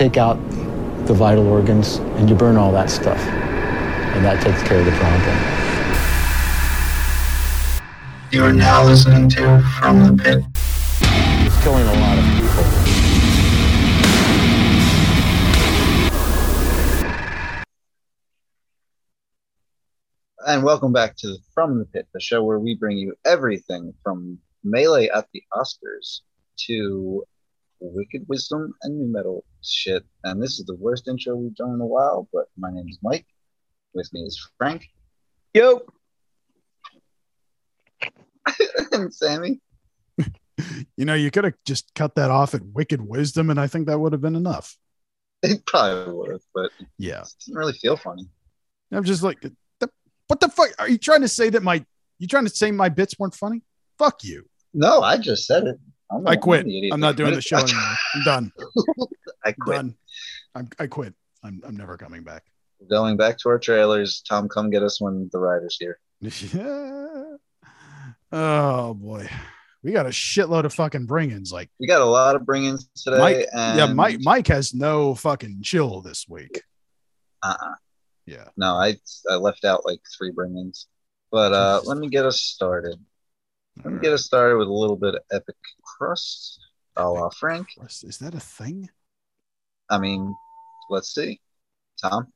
take out the vital organs and you burn all that stuff. And that takes care of the problem. You are now listening to From the Pit. It's killing a lot of people. And welcome back to From the Pit, the show where we bring you everything from Melee at the Oscars to Wicked Wisdom and Nu Metal shit. And this is the worst intro we've done in a while, but my name is Mike. With me is Frank. Yo. and Sammy. You know, you could have just cut that off at Wicked Wisdom, and I think that would have been enough. It probably would have, but Yeah. it doesn't really feel funny. I'm just like, what the fuck? Are you trying to say that my, you trying to say my bits weren't funny? Fuck you. No, I just said it. I'm I quit. I'm not doing the show anymore. I'm done. I quit. done. I'm, I quit. I'm, I'm never coming back. Going back to our trailers. Tom, come get us when the rider's here. Yeah. Oh boy. We got a shitload of fucking bring-ins. Like We got a lot of bring-ins today. Mike, and yeah, Mike, Mike has no fucking chill this week. Uh-uh. Yeah. No, I I left out like three bring-ins. But uh let me get us started. Let me get us started with a little bit of epic crust, a la Frank. Is is that a thing? I mean, let's see. Tom.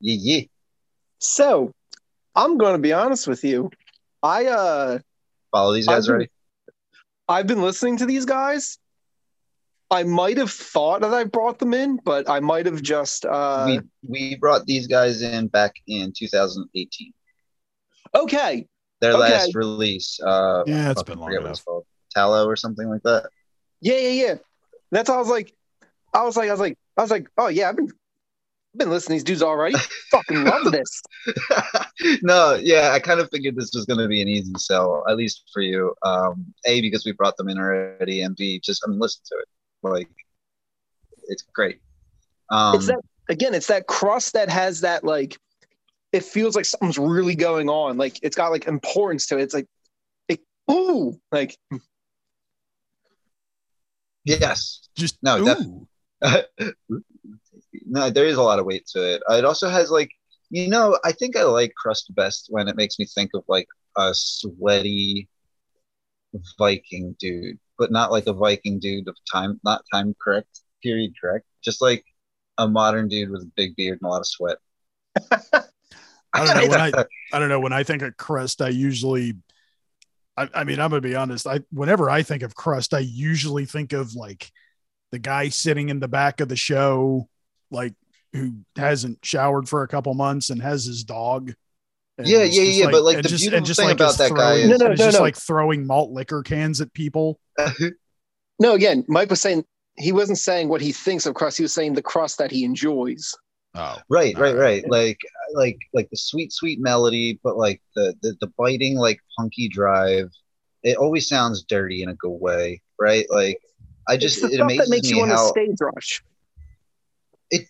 Yeah, yeah. So, I'm going to be honest with you. I uh Follow these guys I've been- already? I've been listening to these guys. I might have thought that I brought them in, but I might have just uh we we brought these guys in back in 2018. okay. Their Okay. last release. Uh, Yeah, it's fucking been long forget what it's enough. called. Tallow or something like that. Yeah, yeah, yeah. That's how I was like I was like I was like I was like, "Oh yeah, I've been I've been listening to these dudes already. Fucking love this." no, yeah, I kind of figured this was going to be an easy sell, at least for you. Um, a because we brought them in already, and B just I mean, listen to it, like it's great. Um, it's that again, it's that crust that has that like it feels like something's really going on. Like it's got like importance to it. It's like, it, ooh, like Yes. Just No, ooh. def- no, there is a lot of weight to it. It also has like, you know, I think I like crust best when it makes me think of like a sweaty Viking dude, but not like a Viking dude of time, not time correct, period correct. Just like a modern dude with a big beard and a lot of sweat. I don't know when I I don't know when I think of crust, I usually I, I mean I'm gonna be honest. I whenever I think of crust, I usually think of like the guy sitting in the back of the show, like who hasn't showered for a couple months and has his dog. And Yeah, is yeah, just yeah, but, like, and the just, beautiful just thing like about is that guy throwing, is- No, no, no, just no. like throwing malt liquor cans at people. Uh, no. Again, Mike was saying he wasn't saying what he thinks of crust. He was saying the crust that he enjoys. Oh, Right, right, right. Like, like, like the sweet, sweet melody, but like the the, the biting, like punky drive. It always sounds dirty in a good way, right? Like, I just it's the it stuff that amazes makes you me want to stage rush. It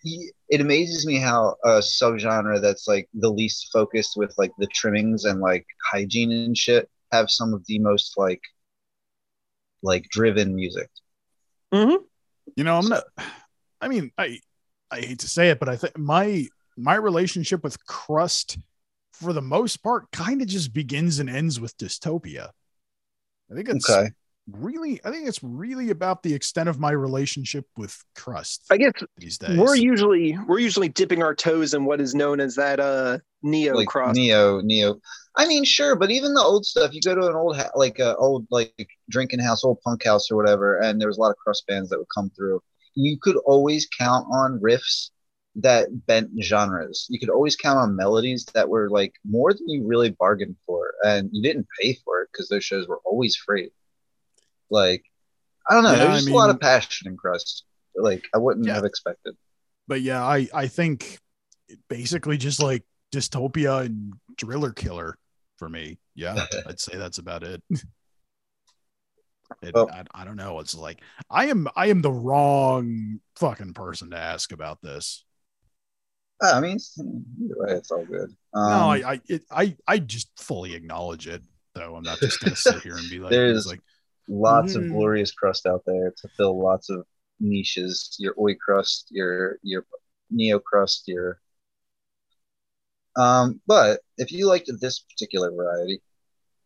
it amazes me how a subgenre that's like the least focused with like the trimmings and like hygiene and shit have some of the most like like driven music. Hmm. you know, I'm not. I mean, I I hate to say it, but I think my my relationship with crust, for the most part, kind of just begins and ends with dystopia. I think it's Okay. Really, I think it's really about the extent of my relationship with crust I guess these days. we're usually we're usually dipping our toes in what is known as that uh neo like crust. neo neo i mean sure but even the old stuff you go to an old ha- like a old like drinking house old punk house or whatever and there was a lot of crust bands that would come through you could always count on riffs that bent genres you could always count on melodies that were like more than you really bargained for and you didn't pay for it because those shows were always free like i don't know Yeah, there's I just a lot of passion in crust like i wouldn't Yeah. have expected but yeah, I I think basically just like dystopia and driller killer for me. Yeah, I'd say that's about it. It, Well- I, I don't know. It's like I am I am the wrong fucking person to ask about this. i mean way it's all good um, no, I I, it, I I just fully acknowledge it though. I'm not just gonna sit here and be like, There's- it's like lots Mhm. of glorious crust out there to fill lots of niches. Your oi crust, your your neo crust, your um. But if you liked this particular variety,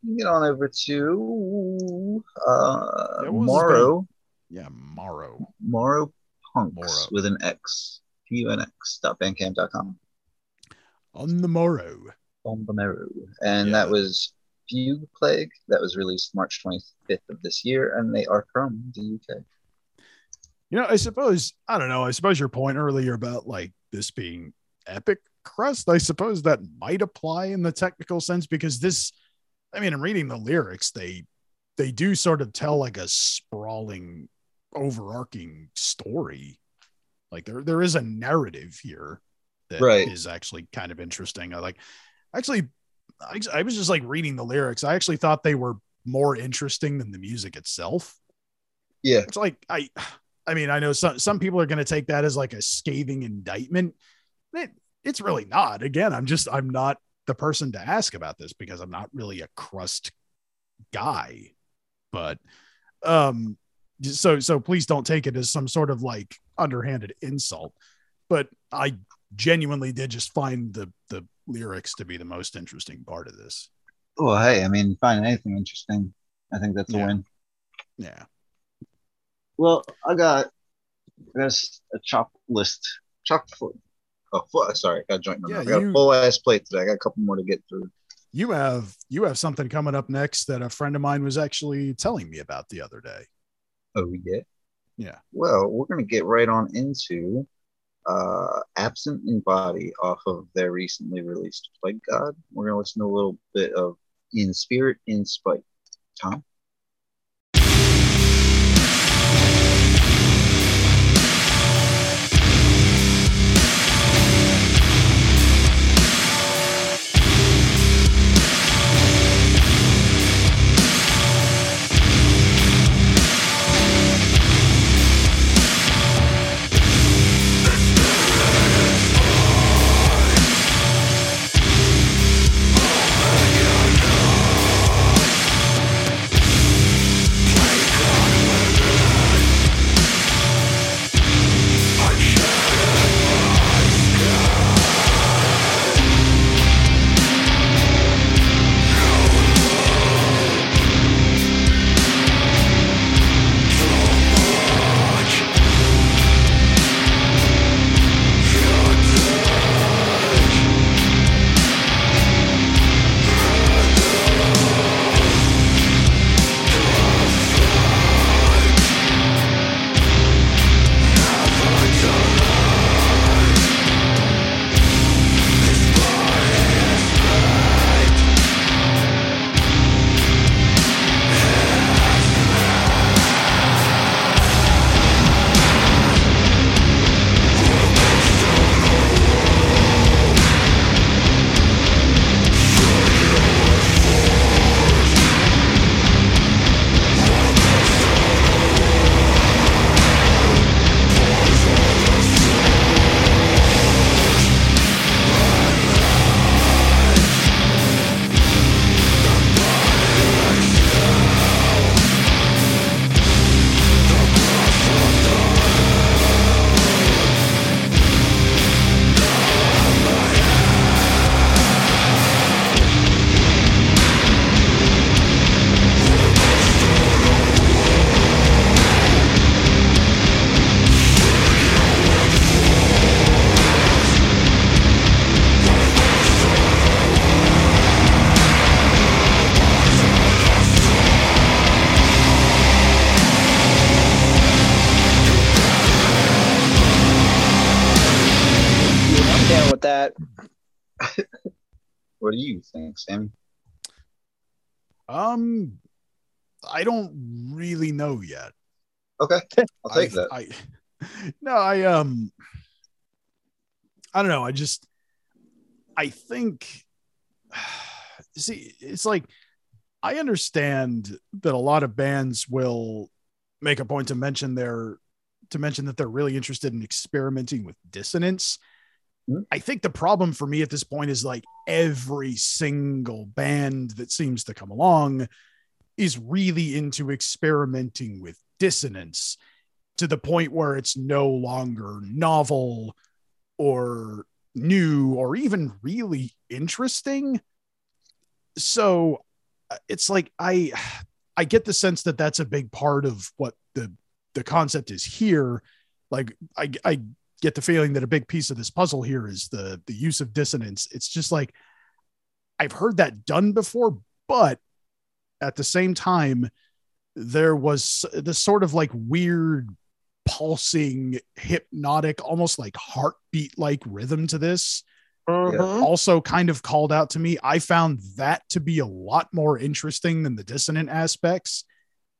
you can get on over to uh Yeah, what Morrow yeah, Morrow. Morrow Punks Morrow. with an X. P-U-N-X dot bandcamp.com On the morrow. on the Morrow. And Yeah. that was Fugue Plague that was released March 25th of this year, and they are from the UK. You know, I suppose I don't know. I suppose your point earlier about like this being epic crust, I suppose that might apply in the technical sense because this, I mean, I'm reading the lyrics. They they do sort of tell like a sprawling, overarching story. Like there there is a narrative here that is Right. actually kind of interesting. I like actually I, I was just like reading the lyrics. I actually thought they were more interesting than the music itself Yeah. it's like I I mean, I know some some people are going to take that as like a scathing indictment. It, it's really not. Again, I'm just I'm not the person to ask about this because I'm not really a crust guy. But um so so please don't take it as some sort of like underhanded insult. But I genuinely did just find the the lyrics to be the most interesting part of this. Well, hey, I mean, find anything interesting. I think that's a win. Yeah. Well, I got I got a chop list. Chop foot. Oh, foot. Sorry, I got a joint number. Yeah, I got you- a full ass plate today. I got a couple more to get through. You have you have something coming up next that a friend of mine was actually telling me about the other day. Oh yeah. Yeah. Well, we're gonna get right on into uh Absent in Body off of their recently released Plague God. We're gonna listen to a little bit of In Spirit, In Spite. Tom? Do you think, Sammy? Um, I don't really know yet. Okay, I'll take I, that. I, no, I um, I don't know. I just, I think, see, it's like I understand that a lot of bands will make a point to mention their to mention that they're really interested in experimenting with dissonance. Mhm. I think the problem for me at this point is like every single band that seems to come along is really into experimenting with dissonance to the point where it's no longer novel or new or even really interesting. So uh, it's like I I get the sense that that's a big part of what the the concept is here. Like I I get the feeling that a big piece of this puzzle here is the the use of dissonance. It's just like I've heard that done before, but at the same time, there was this sort of like weird pulsing, hypnotic, almost like heartbeat like rhythm to this. Mhm. Also, kind of called out to me. I found that to be a lot more interesting than the dissonant aspects.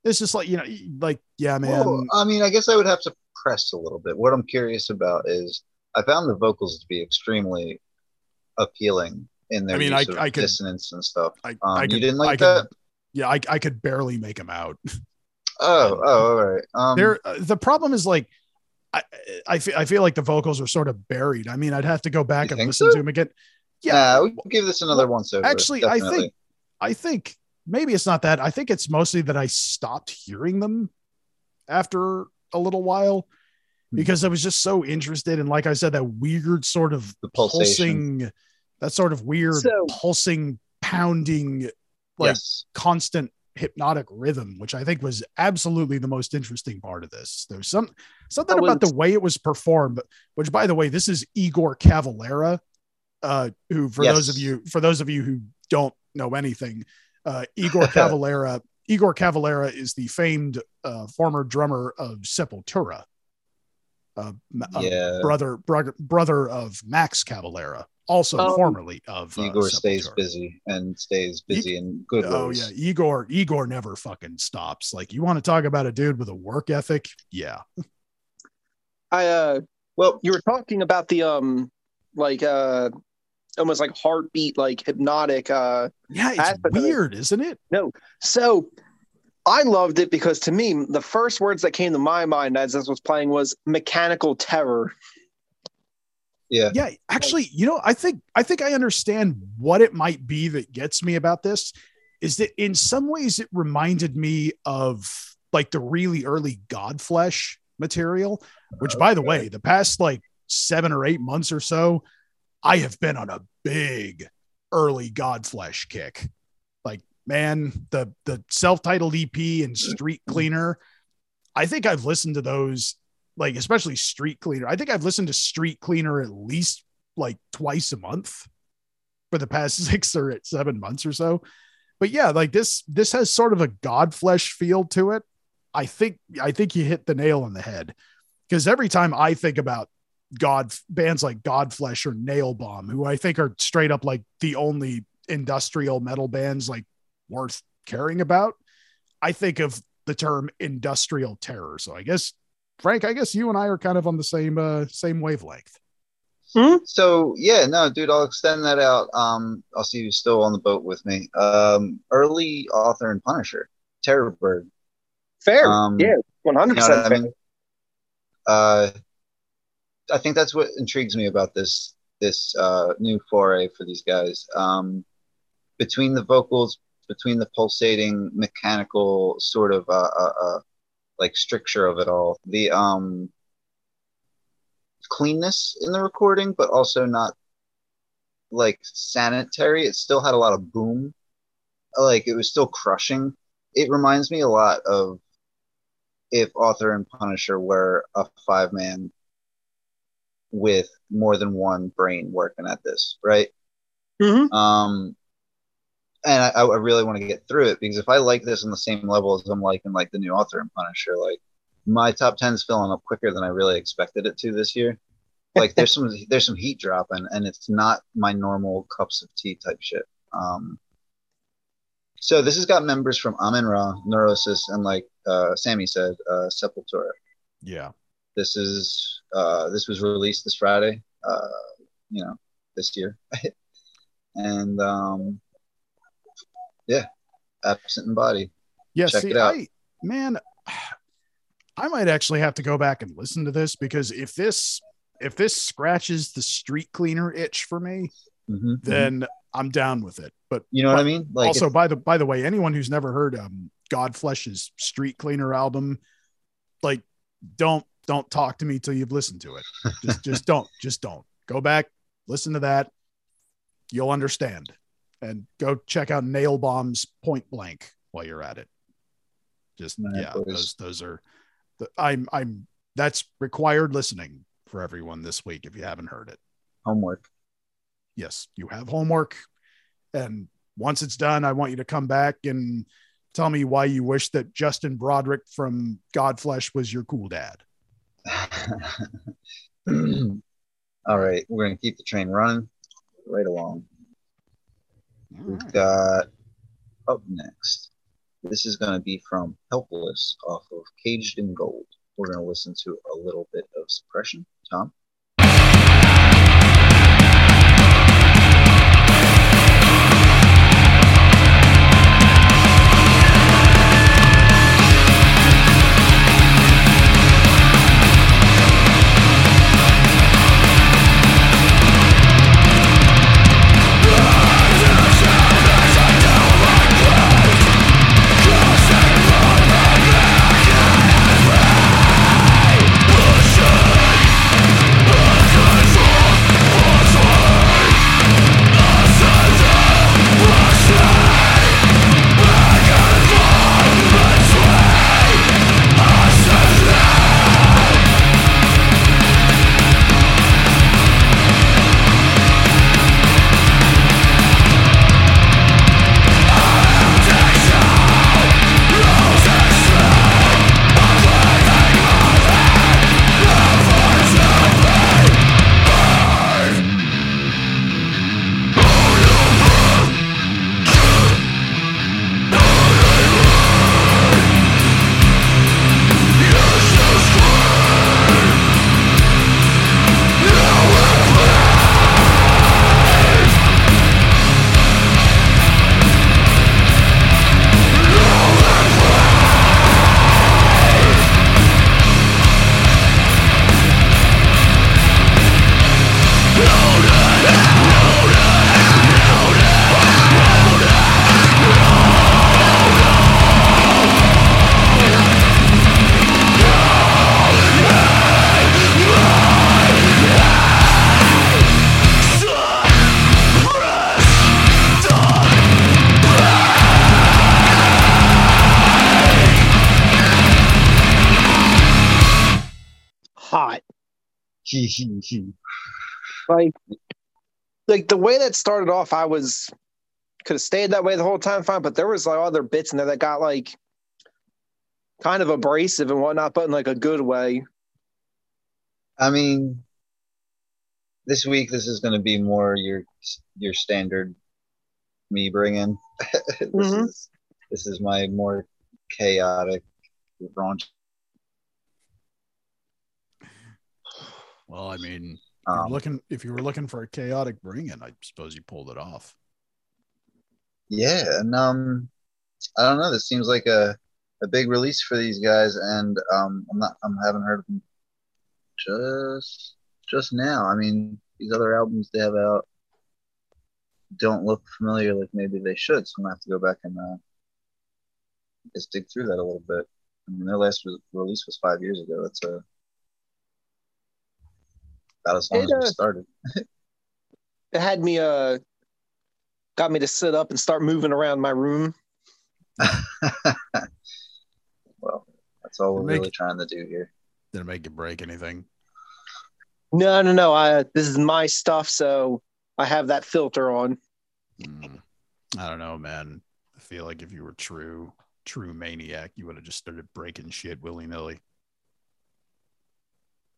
It's just like, you know, like, yeah, man. Well, I mean, I guess I would have to press a little bit. What I'm curious about is I found the vocals to be extremely appealing in their I mean, I- of I could- dissonance and stuff. I, Um, I you didn't I like could, that? yeah, I, I could barely make them out. Oh, oh, all right. Um, there uh, the problem is like I, I feel I feel like the vocals are sort of buried. I mean, I'd have to go back and listen so? to them again. Yeah, yeah, we can give this another Well, once over. actually, I think I think maybe it's not that. I think it's mostly that I stopped hearing them after a little while Hmm. because I was just so interested in, like I said, that weird sort of The pulsing, that sort of weird So- pulsing, pounding, like yes. constant hypnotic rhythm, which I think was absolutely the most interesting part of this. There's some something That about the way it was performed, which by the way, this is Igor Cavalera, uh, who for those of you for those of you who don't know anything, uh, Igor Cavalera, Igor Cavalera is the famed uh, former drummer of Sepultura. Uh, ma- uh, yeah. brother, brother, brother of Max Cavalera, also Um, formerly of uh, Igor stays busy and stays busy in good ways. Oh yeah, Igor. Igor never fucking stops. Like you want to talk about a dude with a work ethic? Yeah, I uh Well, you were talking about the um like uh almost like heartbeat like hypnotic uh yeah. It's Aspect of it. weird, isn't it? No. So I loved it because to me the first words that came to my mind as this was playing was mechanical terror. yeah. Yeah, actually, you know, I think I think I understand what it might be that gets me about this. Is that in some ways it reminded me of like the really early Godflesh material, which by the way, the past like seven or eight months or so, I have been on a big early Godflesh kick. Like, man, the the self-titled EP and Street Cleaner, I think I've listened to those, like especially Street Cleaner. I think I've listened to Street Cleaner at least like twice a month for the past six or seven months or so. But yeah, like this this has sort of a Godflesh feel to it. I think I think you hit the nail on the head because every time I think about God bands like Godflesh or Nail Bomb, who I think are straight up like the only industrial metal bands like worth caring about, I think of the term industrial terror. So I guess Frank, I guess you and I are kind of on the same uh, same wavelength. So yeah, no, dude, I'll extend that out. Um, I'll see you still on the boat with me. Um, early author and Punisher, Terror Bird. Fair. Um, yeah, one hundred You know what I percent. mean? Uh, I think that's what intrigues me about this this uh, new foray for these guys. Um, between the vocals, between the pulsating mechanical sort of uh, uh, uh, like stricture of it all, the um, cleanness in the recording, but also not like sanitary. It still had a lot of boom. Like it was still crushing. It reminds me a lot of if Author and Punisher were a five man with more than one brain working at this, right? Mhm. Um, and I, I really want to get through it because if I like this on the same level as I'm liking like the new Author and Punisher, like my top 10's filling up quicker than I really expected it to this year. like there's some there's some heat dropping, and it's not my normal cups of tea type shit. Um, so this has got members from Amen Ra, Neurosis, and like uh, Sammy said, uh, Sepultura. Yeah. This is uh, this was released this Friday, uh, you know, this year, and um, yeah, Absent in Body. Yeah. Check see, it out. I man, I might actually have to go back and listen to this because if this if this scratches the street cleaner itch for me, Mhm. then I'm down with it. But you know what I mean? Like also, by the by the way, anyone who's never heard um Godflesh's Street Cleaner album, like don't don't talk to me till you've listened to it. Just just don't just don't go back, listen to that. You'll understand, and go check out Nail Bomb's Point Blank while you're at it. Just yeah, those those are. The, I'm I'm that's required listening for everyone this week if you haven't heard it homework. yes, you have homework. And once it's done, I want you to come back and tell me why you wish that Justin Broadrick from Godflesh was your cool dad. All right, we're gonna keep the train running right along. All We've right. got up next. This is gonna be from Helpless off of Caged in Gold. We're gonna listen to a little bit of Suppression. Tom. Like, like the way that started off, I was could have stayed that way the whole time, fine. But there was like other bits in there that got like kind of abrasive and whatnot, but in like a good way. I mean, this week this is going to be more your your standard me bringing. this Mhm. is this is my more chaotic raunch. Well, I mean, Um, looking if you were looking for a chaotic bring in, I suppose you pulled it off. yeah, and um, I don't know. This seems like a a big release for these guys, and um, I'm not I'm haven't heard of them just just now. I mean, these other albums they have out don't look familiar like maybe they should, so I'm gonna have to go back and uh, just dig through that a little bit. I mean, their last re- release was five years ago. That's a about as long It, as we uh, started. It had me uh got me to sit up and start moving around my room. well, that's all we're Make- really trying to do here. Didn't make you break anything. No, no, no. I this is my stuff, so I have that filter on. Hmm. I don't know, man. I feel like if you were true, true maniac, you would have just started breaking shit willy nilly.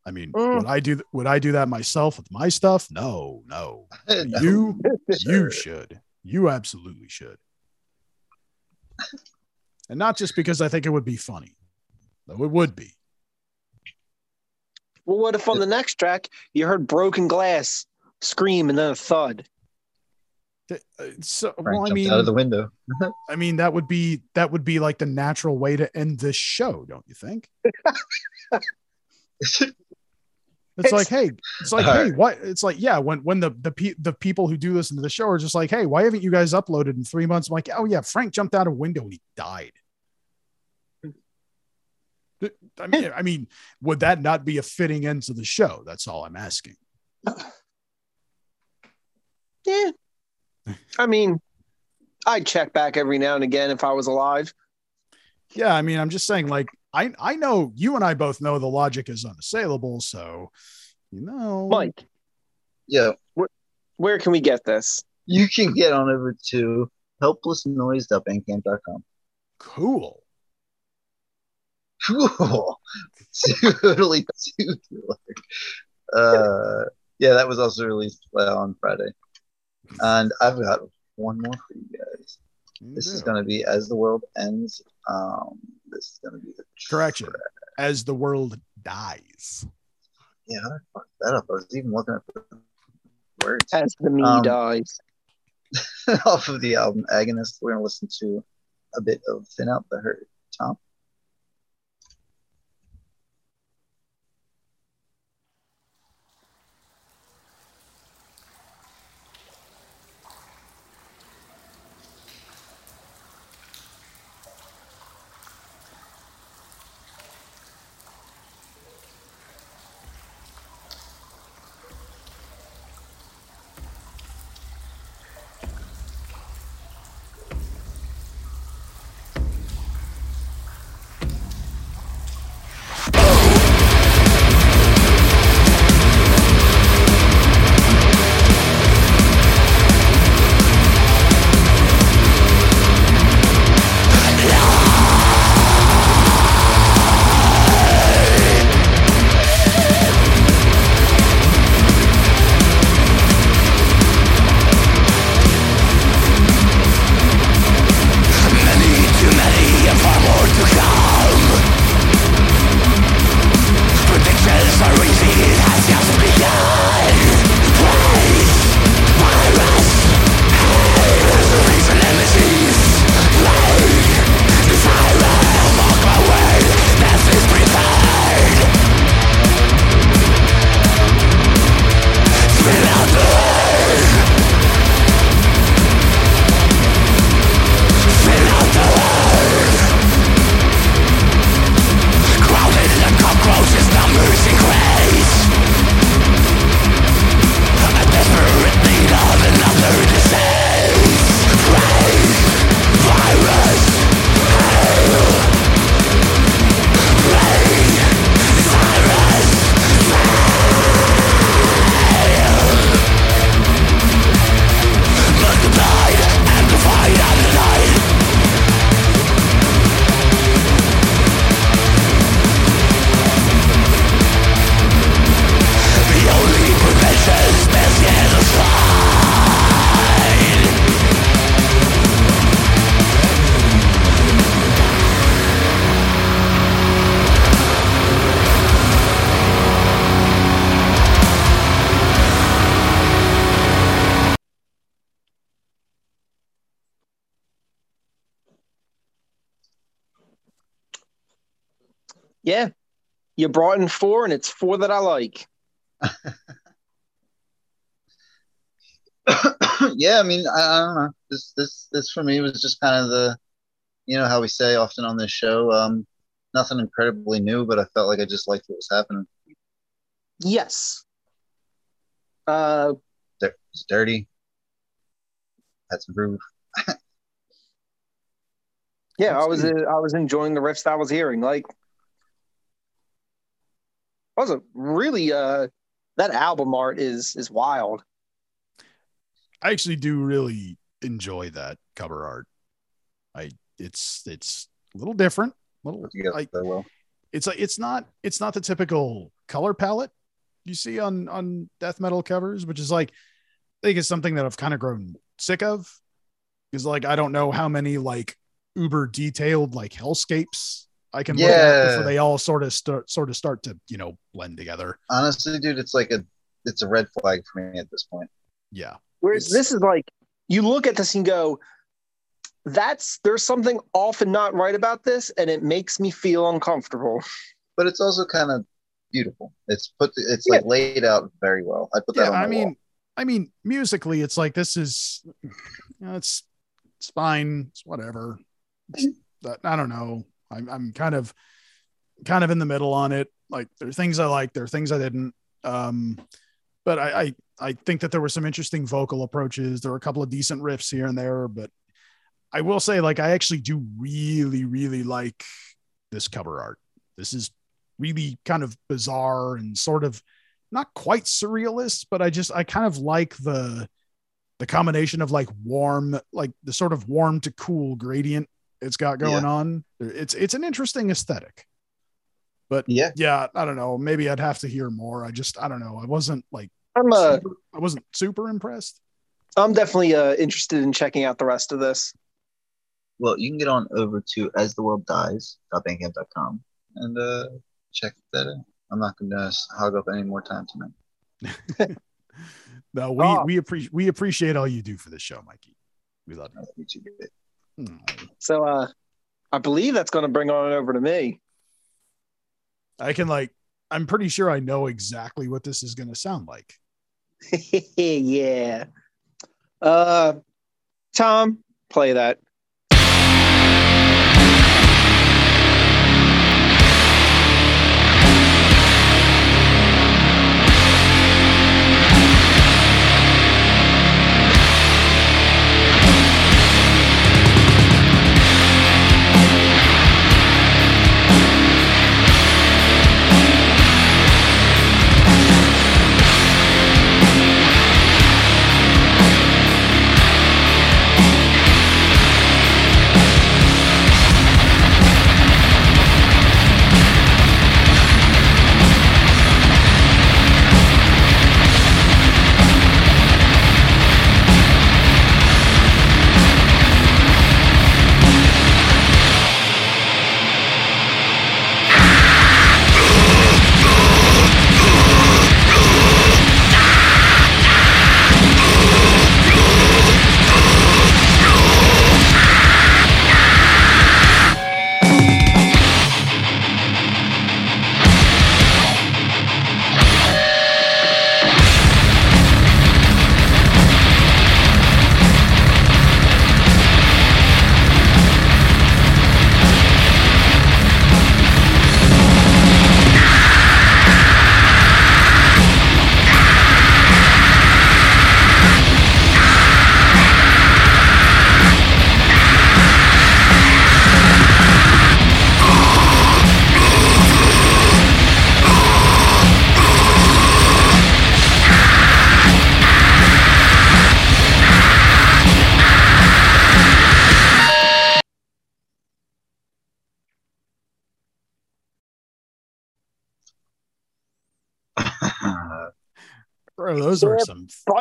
I mean, Mm. would I do would I do that myself with my stuff? No, no. No. You you should. You absolutely should. And not just because I think it would be funny. Though it would be. Well, what if on the next track you heard broken glass scream and then a thud? Uh, So well, I mean out of the window. I mean that would be that would be like the natural way to end this show, don't you think? It's, It's- like, hey, it's like, hey, what? It's like, yeah, when when the the pe- the people who do listen to the show are just like, hey, why haven't you guys uploaded in three months? I'm like, oh yeah, Frank jumped out a window and he died. I mean, I mean, would that not be a fitting end to the show? That's all I'm asking. Yeah. I mean, I'd check back every now and again if I was alive. Yeah, I mean, I'm just saying, like, I I know you and I both know the logic is unassailable, so you know, Mike, Yeah, where can we get this? you can get on over to helplessnoise.bandcamp.com. cool. Cool. totally tubular. Uh, yeah, that was also released uh, on Friday. And I've got one more for you guys. This is going to be As the World Ends. Um, this is going to be the Correction. track. as the world dies. Yeah, I fucked that up. I was even looking at the words. As the me Um, dies. Off of the album Agonist, we're going to listen to a bit of Thin Out the Hurt. Tom? Yeah. You brought in four, and it's four that I like. yeah, I mean, I, I don't know. This this this for me was just kind of the, you know, how we say often on this show, um, nothing incredibly new, but I felt like I just liked what was happening. Yes. Uh, It was dirty, had some groove. yeah, I was good. I was enjoying the riffs I was hearing. Like, wasn't really uh that album art is is wild. I actually do really enjoy that cover art. I it's it's a little different. Little together like well. it's like it's not it's not the typical color palette you see on on death metal covers, which is like I think it's something that I've kind of grown sick of. Because like I don't know how many like uber detailed like hellscapes I can look at Yeah. before they all sort of start sort of start to you know blend together. Honestly, dude, it's like a it's a red flag for me at this point. Yeah, Whereas It's- this is like you look at this and go, "That's there's something off and not right about this," and it makes me feel uncomfortable. But it's also kind of beautiful. It's put it's like laid out very well. I put that yeah. on I mean, wall. I mean, musically, it's like this is, you know, it's it's fine. It's whatever. It's- I don't know. I'm I'm kind of kind of in the middle on it. Like there are things I like, there are things I didn't. Um, but I, I I think that there were some interesting vocal approaches. There were a couple of decent riffs here and there, but I will say, like, I actually do really, really like this cover art. This is really kind of bizarre and sort of not quite surrealist, but I just I kind of like the the combination of like warm, like the sort of warm to cool gradient it's got going on. It's it's an interesting aesthetic. But Yeah. yeah, I don't know. Maybe I'd have to hear more. I just I don't know. I wasn't like I'm uh, super, I wasn't super impressed. I'm definitely uh, interested in checking out the rest of this. Well, you can get on over to as the world astheworlddies.bandcamp.com and uh, check that out. I'm not going to hog up any more time tonight. No, we Oh. we appreciate we appreciate all you do for this show, Mikey. We love I love you too, babe. you. So uh, I believe that's going to bring on over to me. I can like I'm pretty sure I know exactly what this is going to sound like. yeah. Uh, Tom, play that.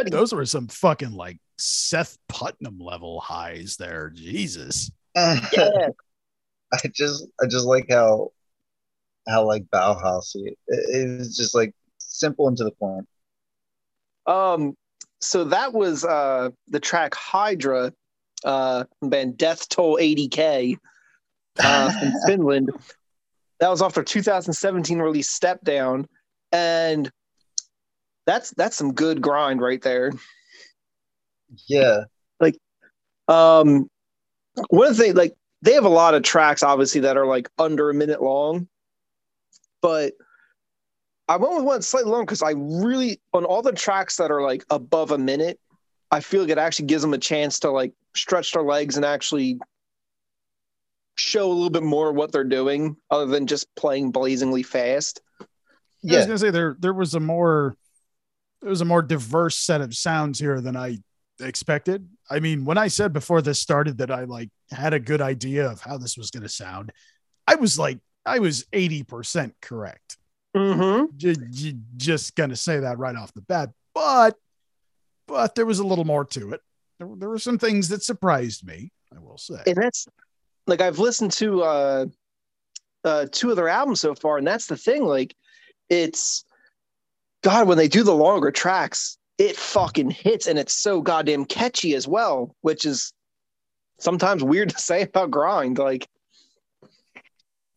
Buddy. those were some fucking like Seth Putnam level highs there. Jesus. Yeah. I just I just like how how like Bauhausy it, it's just like simple and to the point. Um, so that was uh the track Hydra, uh, band Death Toll 80K uh, from Finland. That was off their 2017 release Step Down, and that's that's some good grind right there. Yeah, Like Um, one of the things, like they have a lot of tracks, obviously, that are like under a minute long, but I went with one slightly long because I really on all the tracks that are like above a minute, I feel like it actually gives them a chance to like stretch their legs and actually show a little bit more what they're doing, other than just playing blazingly fast. Yeah. I was gonna say there there was a more there was a more diverse set of sounds here than I expected. I mean, when I said before this started that I like had a good idea of how this was gonna sound, I was like I was 80% correct. Mm-hmm. J- j- just gonna say that right off the bat. But but there was a little more to it. There, there were some things that surprised me. I will say. And that's like I've listened to uh uh two of their albums so far, and that's the thing. Like it's God, when they do the longer tracks, it fucking hits and it's so goddamn catchy as well, which is sometimes weird to say about grind. Like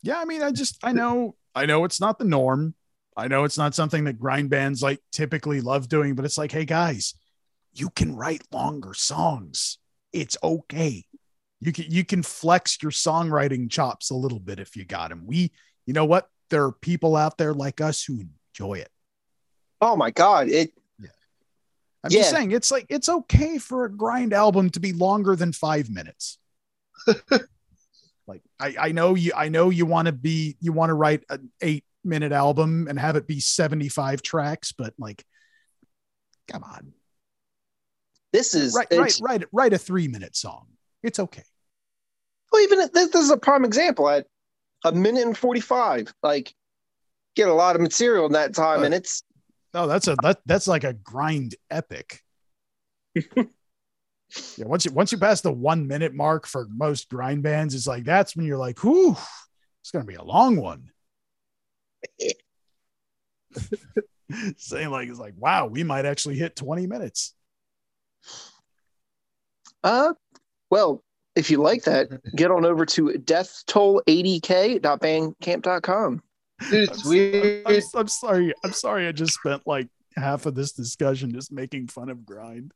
Yeah, I mean, I just I know I know it's not the norm. I know it's not something that grind bands like typically love doing, but it's like, hey guys, you can write longer songs. It's okay. You can you can flex your songwriting chops a little bit if you got them. We, you know what? There are people out there like us who enjoy it. Oh my god, it I'm just saying it's like it's okay for a grind album to be longer than five minutes. like I, I know you I know you want to be you want to write an eight minute album and have it be 75 tracks, but like come on. this is write it's, write a three minute song. It's okay. well, even this, this is a prime example at a minute and 45. Like get a lot of material in that time, and it's No, that's a that that's like a grind epic. yeah, once you once you pass the one minute mark for most grind bands, it's like that's when you're like, whew, it's gonna be a long one. Saying like it's like, wow, we might actually hit 20 minutes. Uh, well, if you like that, get on over to deathtoll80k.bandcamp.com. Dude, I'm, weird. I'm, I'm sorry. I'm sorry. I just spent like half of this discussion just making fun of grind.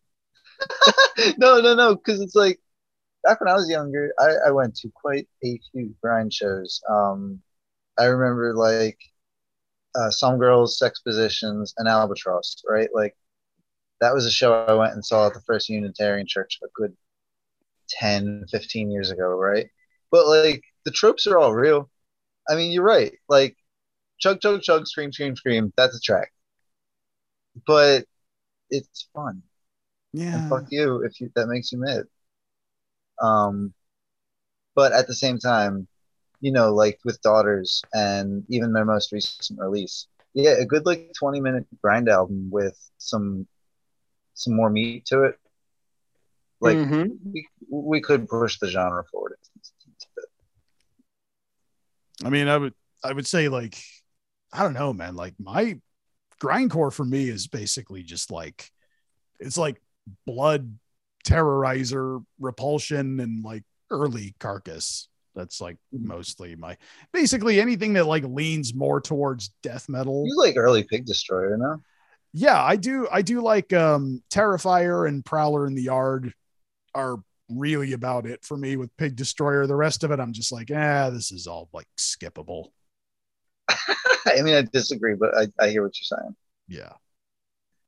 no, no, no, because it's like back when I was younger, I, I went to quite a few grind shows. Um, I remember like uh, some girls, sex positions, and albatross, right? Like that was a show I went and saw at the First Unitarian Church a good 10, 15 years ago, right? But like the tropes are all real. I mean, you're right. Like chug, chug, chug, scream, scream, scream. That's a track, but it's fun Yeah. and fuck you if you, that makes you mad. Um, but at the same time, you know, like with Daughters and even their most recent release, yeah, a good like twenty minute grind album with some some more meat to it. Like Mhm. we we could push the genre forward. I mean, I would I would say like I don't know, man. Like my grindcore for me is basically just like it's like blood terrorizer repulsion and like early carcass. That's like mostly my basically anything that like leans more towards death metal. You like early Pig Destroyer, no? Yeah, I do I do like um Terrifyer and Prowler in the Yard are really about it for me with Pig Destroyer. The rest of it I'm just like, ah, this is all like skippable. I mean, I disagree, but I, I hear what you're saying. yeah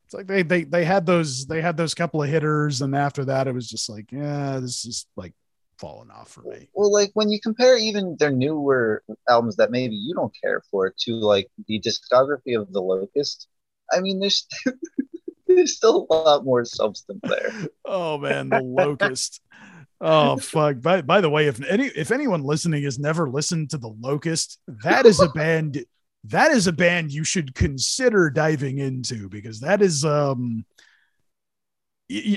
it's like they they they had those they had those couple of hitters and after that it was just like yeah this is like falling off for me Well, like when you compare even their newer albums that maybe you don't care for to like the discography of The Locust, I mean, there's there's still a lot more substance there. oh man the locust oh fuck by, by the way if any if anyone listening has never listened to the locust that is a band that is a band you should consider diving into because that is um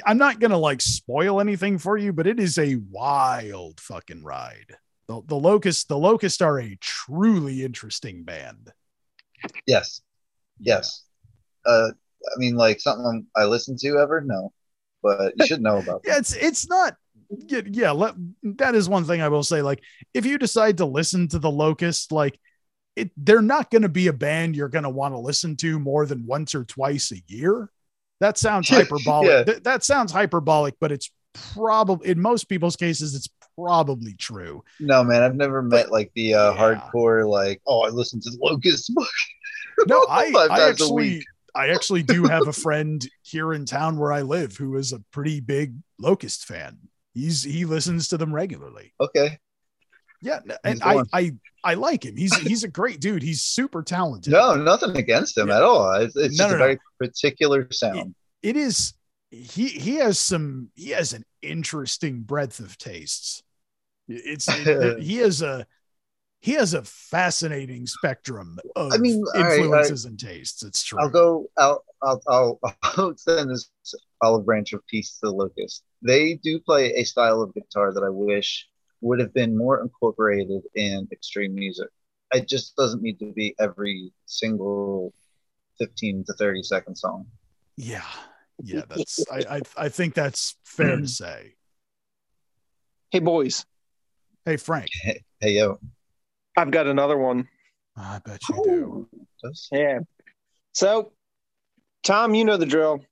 i'm not gonna like spoil anything for you but it is a wild fucking ride the, the locust the locust are a truly interesting band Yes, yes. Uh, I mean, like something I listen to ever? No, but you should know about. yeah it's it's not yeah, yeah let, that is one thing i will say like if you decide to listen to the locust like it they're not going to be a band you're going to want to listen to more than once or twice a year that sounds hyperbolic Yeah. Th- that sounds hyperbolic but it's probably in most people's cases it's probably true No, man, I've never met like the uh, Yeah. hardcore like. Oh, I listen to the Locust. no i i actually i actually do have a friend here in town where i live who is a pretty big locust fan he's he listens to them regularly Okay. Yeah, and I. I I like him. He's he's a great dude. He's super talented. No, nothing against him Yeah. at all. It's, it's No, just no, a no. very particular sound. it is. He he has some. He has an interesting breadth of tastes. It's it- he has a he has a fascinating spectrum of I mean, all right, influences and tastes. It's true. I'll go. I'll. I'll. I'll, I'll extend this olive branch of peace to the locust. They do play a style of guitar that I wish would have been more incorporated in extreme music. It just doesn't need to be every single fifteen to thirty second song. Yeah, yeah. That's. I, I. I think that's fair Mm. to say. Hey boys, Hey Frank, Hey, hey yo. I've got another one. I bet you do. Just- Yeah. So, Tom, you know the drill.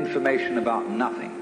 Information about nothing.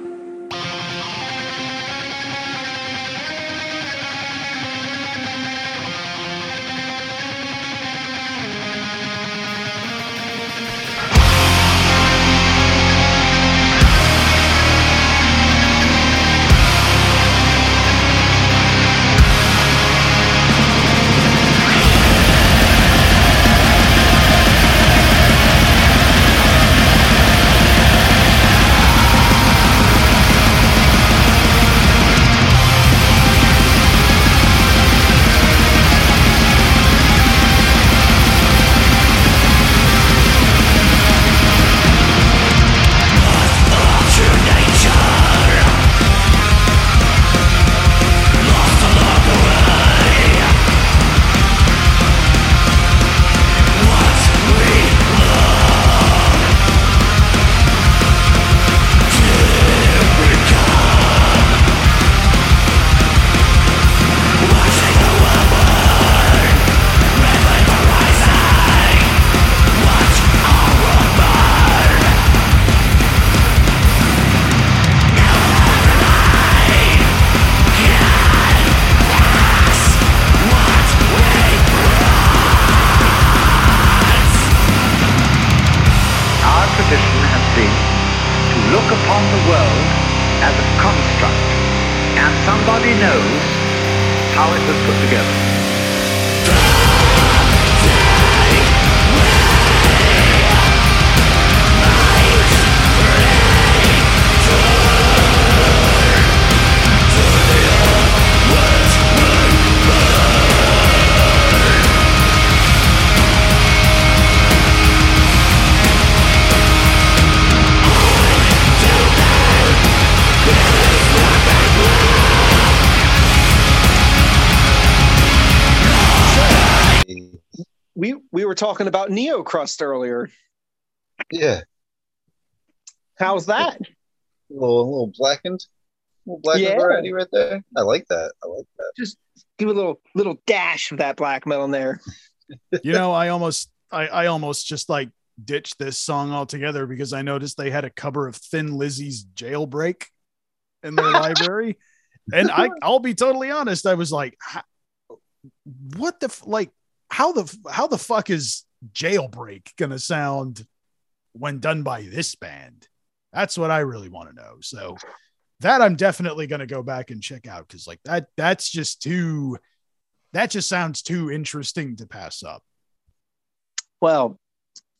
Talking about Neo Crust earlier. Yeah. How's that? A little, a little blackened. A little blackened Yeah. variety right there. I like that. I like that. Just give a little little dash of that black metal in there. You know, I almost, I, I almost just like ditched this song altogether because I noticed they had a cover of Thin Lizzy's Jailbreak in their library, and I, I'll be totally honest, I was like, what the f- like, how the how the fuck is Jailbreak gonna sound when done by this band? That's what I really want to know. So that I'm definitely gonna go back and check out because like that that's just too that just sounds too interesting to pass up. Well,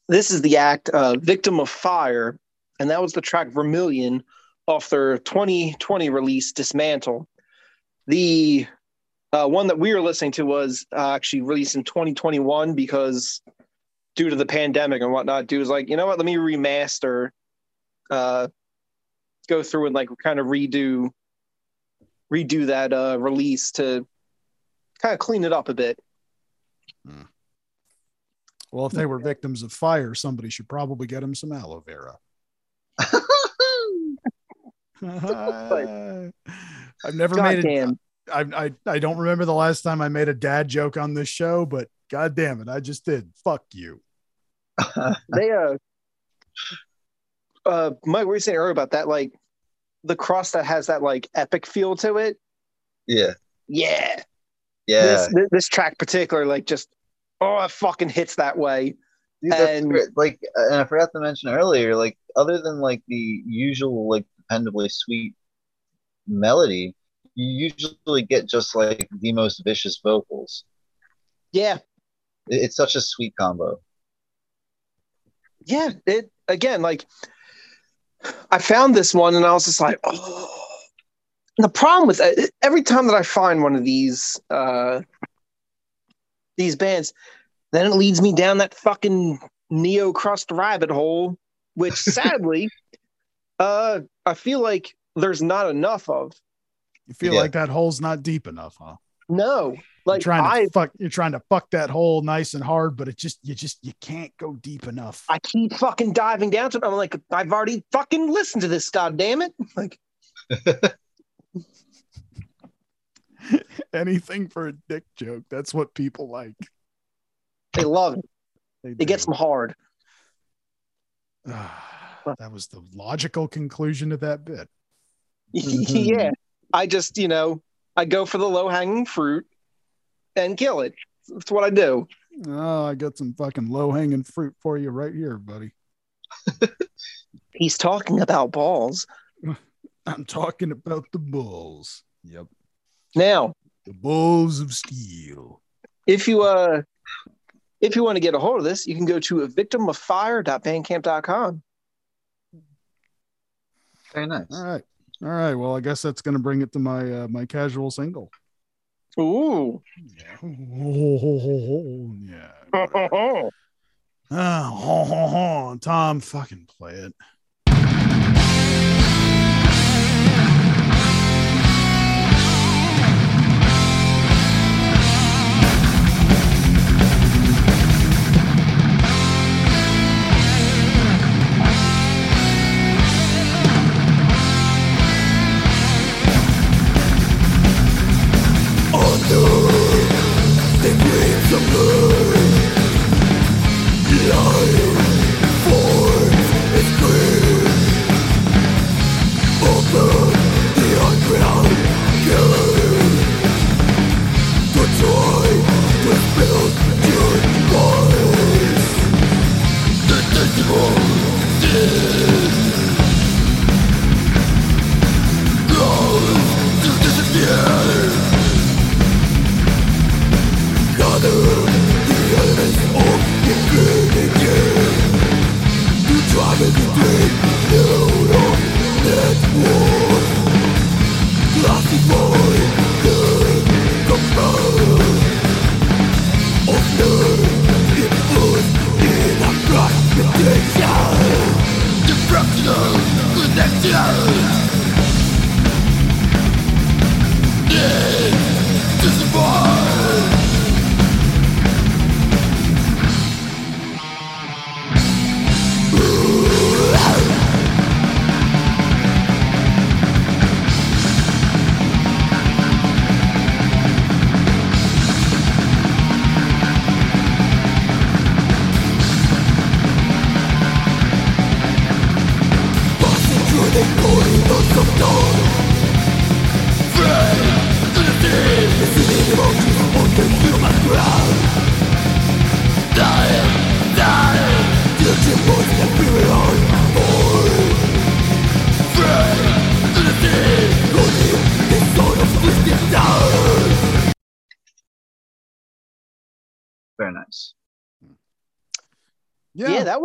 this is the act uh, Victim of Fire, and that was the track Vermilion off their 2020 release Dismantle. The uh, one that we were listening to was uh, actually released in 2021 because due to the pandemic and whatnot, dude was like, you know what, let me remaster, uh, go through and like kind of redo redo that uh, release to kind of clean it up a bit. Well, if they were victims of fire, somebody should probably get them some aloe vera. I've never made it. Goddamn. I, I I don't remember the last time I made a dad joke on this show, but god damn it, I just did. Fuck you. they uh uh Mike, what were you saying earlier about that? Like the crust that has that like epic feel to it. yeah. Yeah. Yeah. This this, this track particular, like just oh it fucking hits that way. Dude, and- like, and I forgot to mention earlier, like, other than like the usual, like, dependably sweet melody, you usually get just like the most vicious vocals. Yeah. It- It's such a sweet combo. Yeah. It again, like I found this one and I was just like, oh the problem with that, every time that I find one of these uh these bands, then it leads me down that fucking neo crust rabbit hole, which sadly, uh, I feel like there's not enough of. You feel Yeah. like that hole's not deep enough, huh? No, You're like trying to I, fuck. You're trying to fuck that hole nice and hard, but it just you just you can't go deep enough. I keep fucking diving down to it. I'm like, I've already fucking listened to this. God damn it! Like, Anything for a dick joke. That's what people like. they love it. It gets them hard. that was the logical conclusion of that bit. yeah, I just you know I go for the low hanging fruit and kill it. That's what I do. Oh, I got some fucking low hanging fruit for you right here, buddy. He's talking about balls. I'm talking about the bulls. Yep. Now, The bulls of steel. if you uh if you want to get a hold of this, you can go to victimoffire.bandcamp.com. Very nice. All right. All right. Well, I guess that's gonna bring it to my uh, my casual single. Ooh. Yeah. Oh, yeah. Oh, ho, ho. Tom, fucking play it.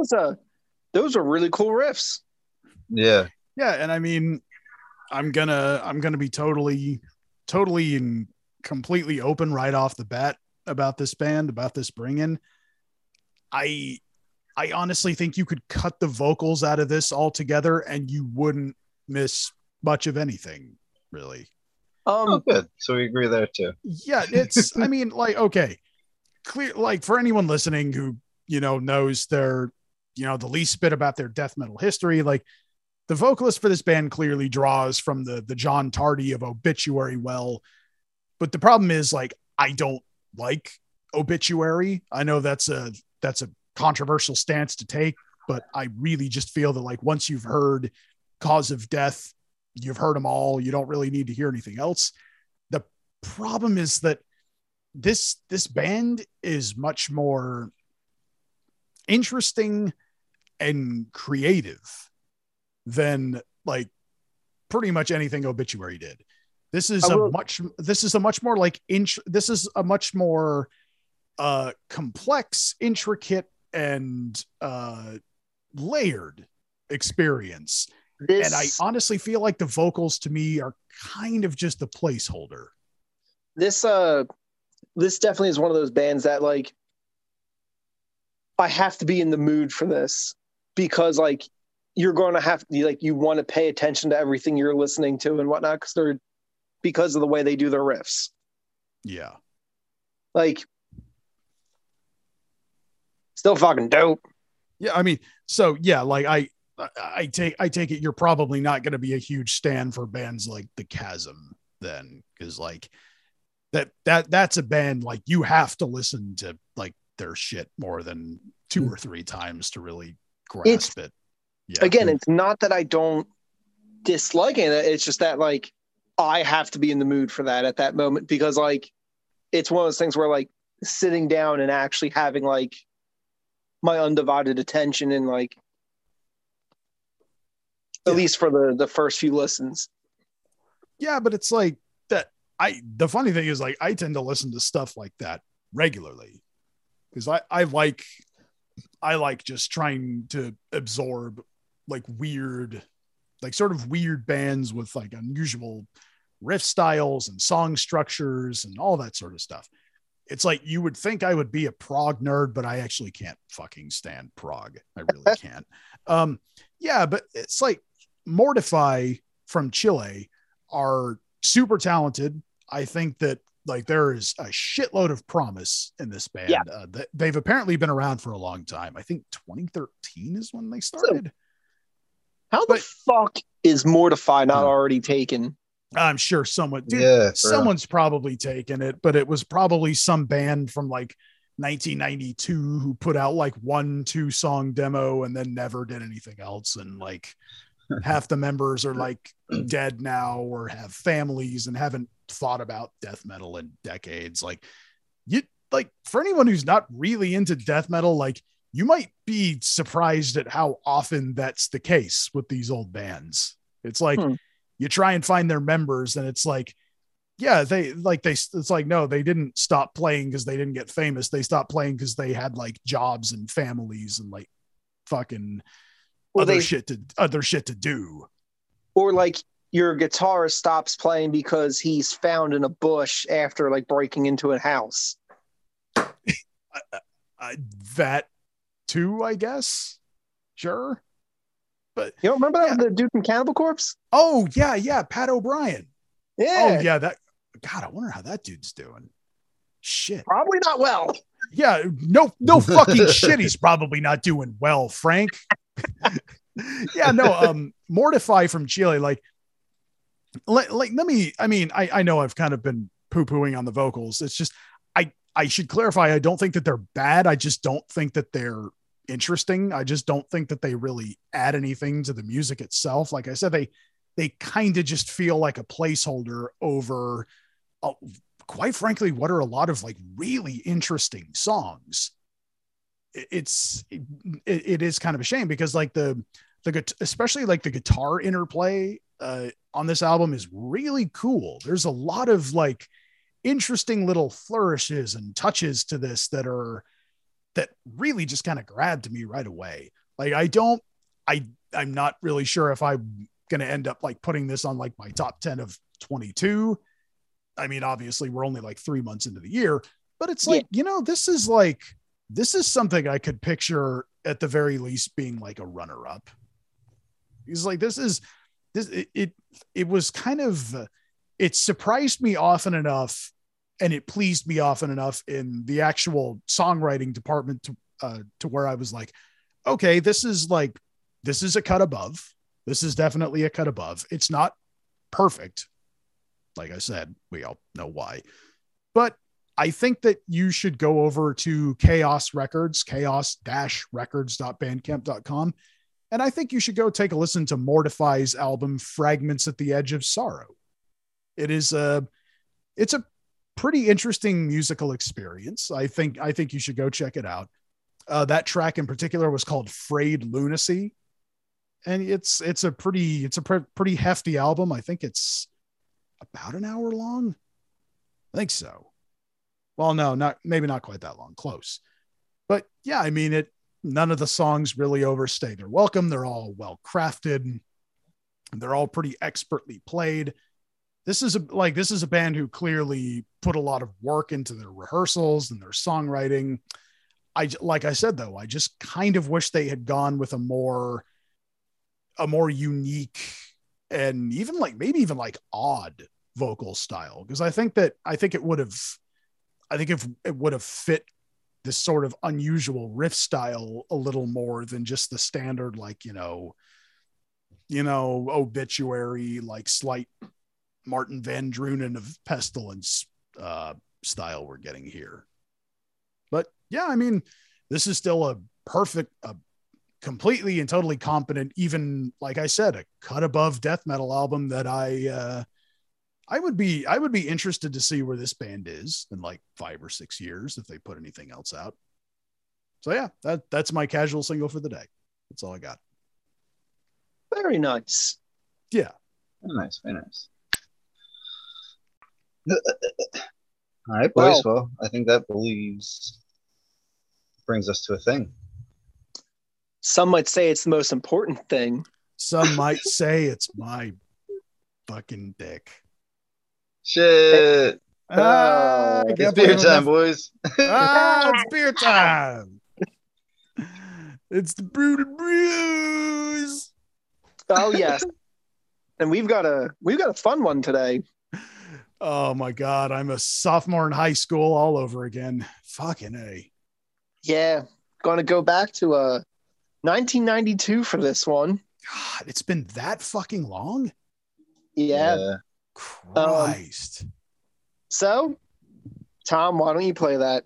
Was a those are really cool riffs. Yeah. Yeah, and I mean, I'm gonna I'm gonna be totally, totally and completely open right off the bat about this band, about this bring in. I I honestly think you could cut the vocals out of this altogether and you wouldn't miss much of anything, really. Oh, Um good. So we agree there too. Yeah, it's I mean, like, okay. Clear like for anyone listening who, you know, knows their, you know, the least bit about their death metal history, like the vocalist for this band clearly draws from the the John Tardy of Obituary well. But the problem is like I don't like Obituary. I know that's a that's a controversial stance to take, but I really just feel that like once you've heard cause of death, you've heard them all, you don't really need to hear anything else. The problem is that this this band is much more interesting and creative than like pretty much anything obituary did. This is a much this is a much more like inch this is a much more uh complex intricate and uh layered experience. This and I honestly feel like the vocals to me are kind of just a placeholder. this uh this definitely is one of those bands that like I have to be in the mood for this because like you're going to have to like you want to pay attention to everything you're listening to and whatnot because they're because of the way they do their riffs. Yeah. Like still fucking dope. Yeah, I mean, so yeah, like I I- take I take it you're probably not going to be a huge stand for bands like The Chasm then cuz like that that that's a band like you have to listen to like their shit more than two hmm. or three times to really grasp it. Yeah. Again, it's not that I don't dislike it. It's just that like I have to be in the mood for that at that moment because like it's one of those things where like sitting down and actually having like my undivided attention and like at Yeah. least for the the first few listens. yeah, but it's like that I the funny thing is like I tend to listen to stuff like that regularly because I I like I like just trying to absorb like weird like sort of weird bands with like unusual riff styles and song structures and all that sort of stuff. It's like you would think I would be a prog nerd, but I actually can't fucking stand prog. I really can't. Um, yeah, but it's like Mortify from Chile are super talented. I think that like there is a shitload of promise in this band. Yeah. Uh, they've apparently been around for a long time. I think 2013 is when they started. How But- the fuck is Mortify not already taken? I'm sure someone, dude, yeah, for real. someone's probably taken it, but it was probably some band from like 1992 who put out like one two song demo and then never did anything else and like half the members are like dead now or have families and haven't thought about death metal in decades. Like you like for anyone who's not really into death metal like you might be surprised at how often that's the case with these old bands. It's like Hmm. you try and find their members and it's like yeah they like they it's like no they didn't stop playing because they didn't get famous. They stopped playing because they had like jobs and families and like fucking Or other they shit to other shit to do. Or like your guitarist stops playing because he's found in a bush after like breaking into a house. uh, that too i guess. Sure. But You don't remember that the dude from Cannibal Corpse? oh yeah yeah pat o'brien. Yeah, oh yeah that god i wonder how that dude's doing. Shit. Probably not well. yeah no no fucking shit he's probably not doing well frank. Yeah no um mortify from chile like like, like let me i mean i i know i've kind of been poo-pooing on the vocals. It's just i i should clarify i don't think that they're bad. I just don't think that they're interesting. I just don't think that they really add anything to the music itself. Like i said they they kind of just feel like a placeholder over uh, quite frankly what are a lot of like really interesting songs. It's it, it is kind of a shame because like the the especially like the guitar interplay uh on this album is really cool. There's a lot of like interesting little flourishes and touches to this that are that really just kind of grabbed me right away. Like i don't i i'm not really sure if i'm going to end up like putting this on like my top 10 of 22 i mean obviously we're only like 3 months into the year but it's like you know this is like this is something i could picture at the very least being like a runner up he's like this is this it it, it was kind of it surprised me often enough and it pleased me often enough in the actual songwriting department to uh, to where I was like, okay, this is like this is a cut above. This is definitely a cut above. It's not perfect, like I said. We all know why, but I think that you should go over to Chaos Records, chaos-records.bandcamp.com, and I think you should go take a listen to Mortify's album Fragments at the Edge of Sorrow. It is a it's a pretty interesting musical experience. I think I think you should go check it out. Uh, that track in particular was called "Frayed Lunacy," and it's it's a pretty it's a pre- pretty hefty album. I think it's about an hour long. I think so. Well, no, not maybe not quite that long. Close, but yeah, I mean it. None of the songs really overstay their welcome. They're all well crafted. They're all pretty expertly played this is a like this is a band who clearly put a lot of work into their rehearsals and their songwriting. I like I said though, I just kind of wish they had gone with a more a more unique and even like maybe even like odd vocal style because I think that I think it would have I think if it would have fit this sort of unusual riff style a little more than just the standard like you know you know obituary like slight Martin Van Drunen of Pestilence uh, style we're getting here. But yeah, I mean, this is still a perfect, a completely and totally competent, even like I said, a cut above death metal album that I uh, I would be I would be interested to see where this band is in like five or six years if they put anything else out. So yeah, that that's my casual single for the day. That's all I got. Very nice. Yeah. Very nice, very nice. All right, boys. Well- Well, I think that believes brings us to a thing. Some might say it's the most important thing. Some might say it's my fucking dick. Shit! Ah, I It's beer time, boys. ah, it's beer time. It's the brooded brews. Oh yes. and we've got a we've got a fun one today. Oh my god, I'm a sophomore in high school all over again. Fucking a. Yeah. Gonna go back to uh 1992 for this one. God, it's been that fucking long. Yeah. Um, Christ. So, Tom, why don't you play that?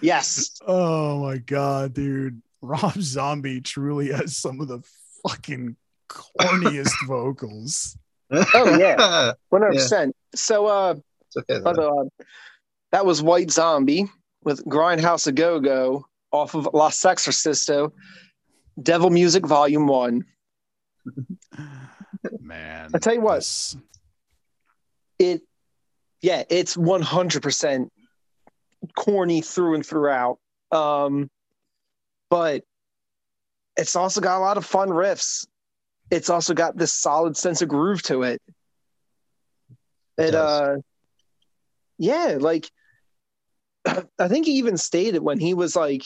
Yes. Oh my god, dude. Rob Zombie truly has some of the fucking corniest vocals. Oh, yeah. One hundred Yeah. percent. So uh okay. By though. the way, that was White Zombie with Grindhouse a Go Go off of La Sexorcisto, Devil Music Volume One. Man. I tell you what. this- It, yeah, it's one hundred percent corny through and throughout. Um, but it's also got a lot of fun riffs. It's also got this solid sense of groove to it. It It, uh, yeah, like I think he even stated when he was like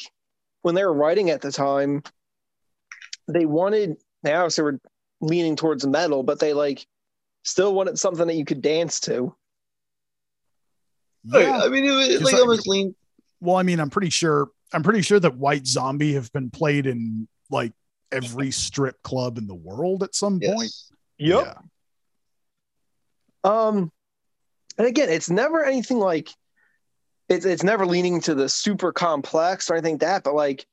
when they were writing at the time, they wanted they obviously were leaning towards metal, but they like still wanted something that you could dance to. Like, Yeah. I mean, it was like like- almost lean. Well, I mean, I'm pretty sure I'm pretty sure that White Zombie have been played in like every strip club in the world at some point. Yep. Yeah. Um, and again, it's never anything like it's it's never leaning to the super complex or anything like that, but like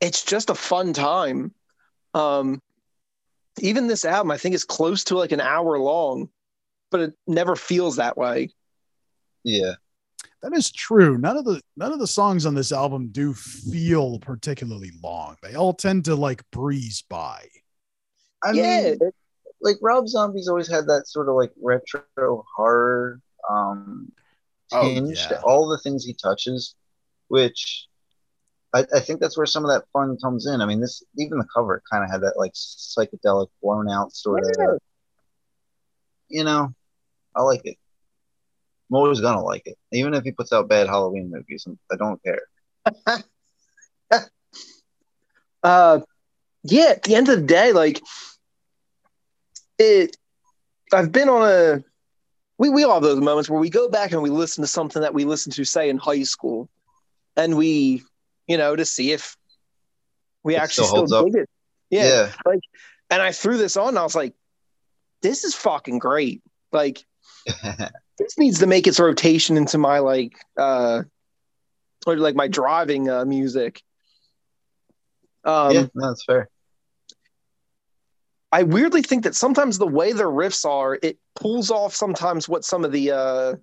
it's just a fun time. Um, even this album, I think, is close to like an hour long, but but it never feels that way. Yeah. That is true. None of the none of the songs on this album do feel particularly long. They all tend to like breeze by. I yeah, mean, like Rob Zombie's always had that sort of like retro horror um Oh, tinge yeah. to all the things he touches, which I, I think that's where some of that fun comes in. I mean, this even the cover kind of had that like psychedelic, blown out sort of. You know, I like it. I'm always gonna like it, even if he puts out bad Halloween movies. I don't care. uh yeah at the end of the day like it i've been on a we, we all have those moments where we go back and we listen to something that we listened to say in high school and we you know to see if we It actually still still, dig it yeah. Like and i threw this on and i was like this is fucking great like Yeah. this needs to make its rotation into my like uh or like my driving uh music um yeah, no, that's fair. I weirdly think that sometimes the way the riffs are, it pulls off sometimes what some of the uh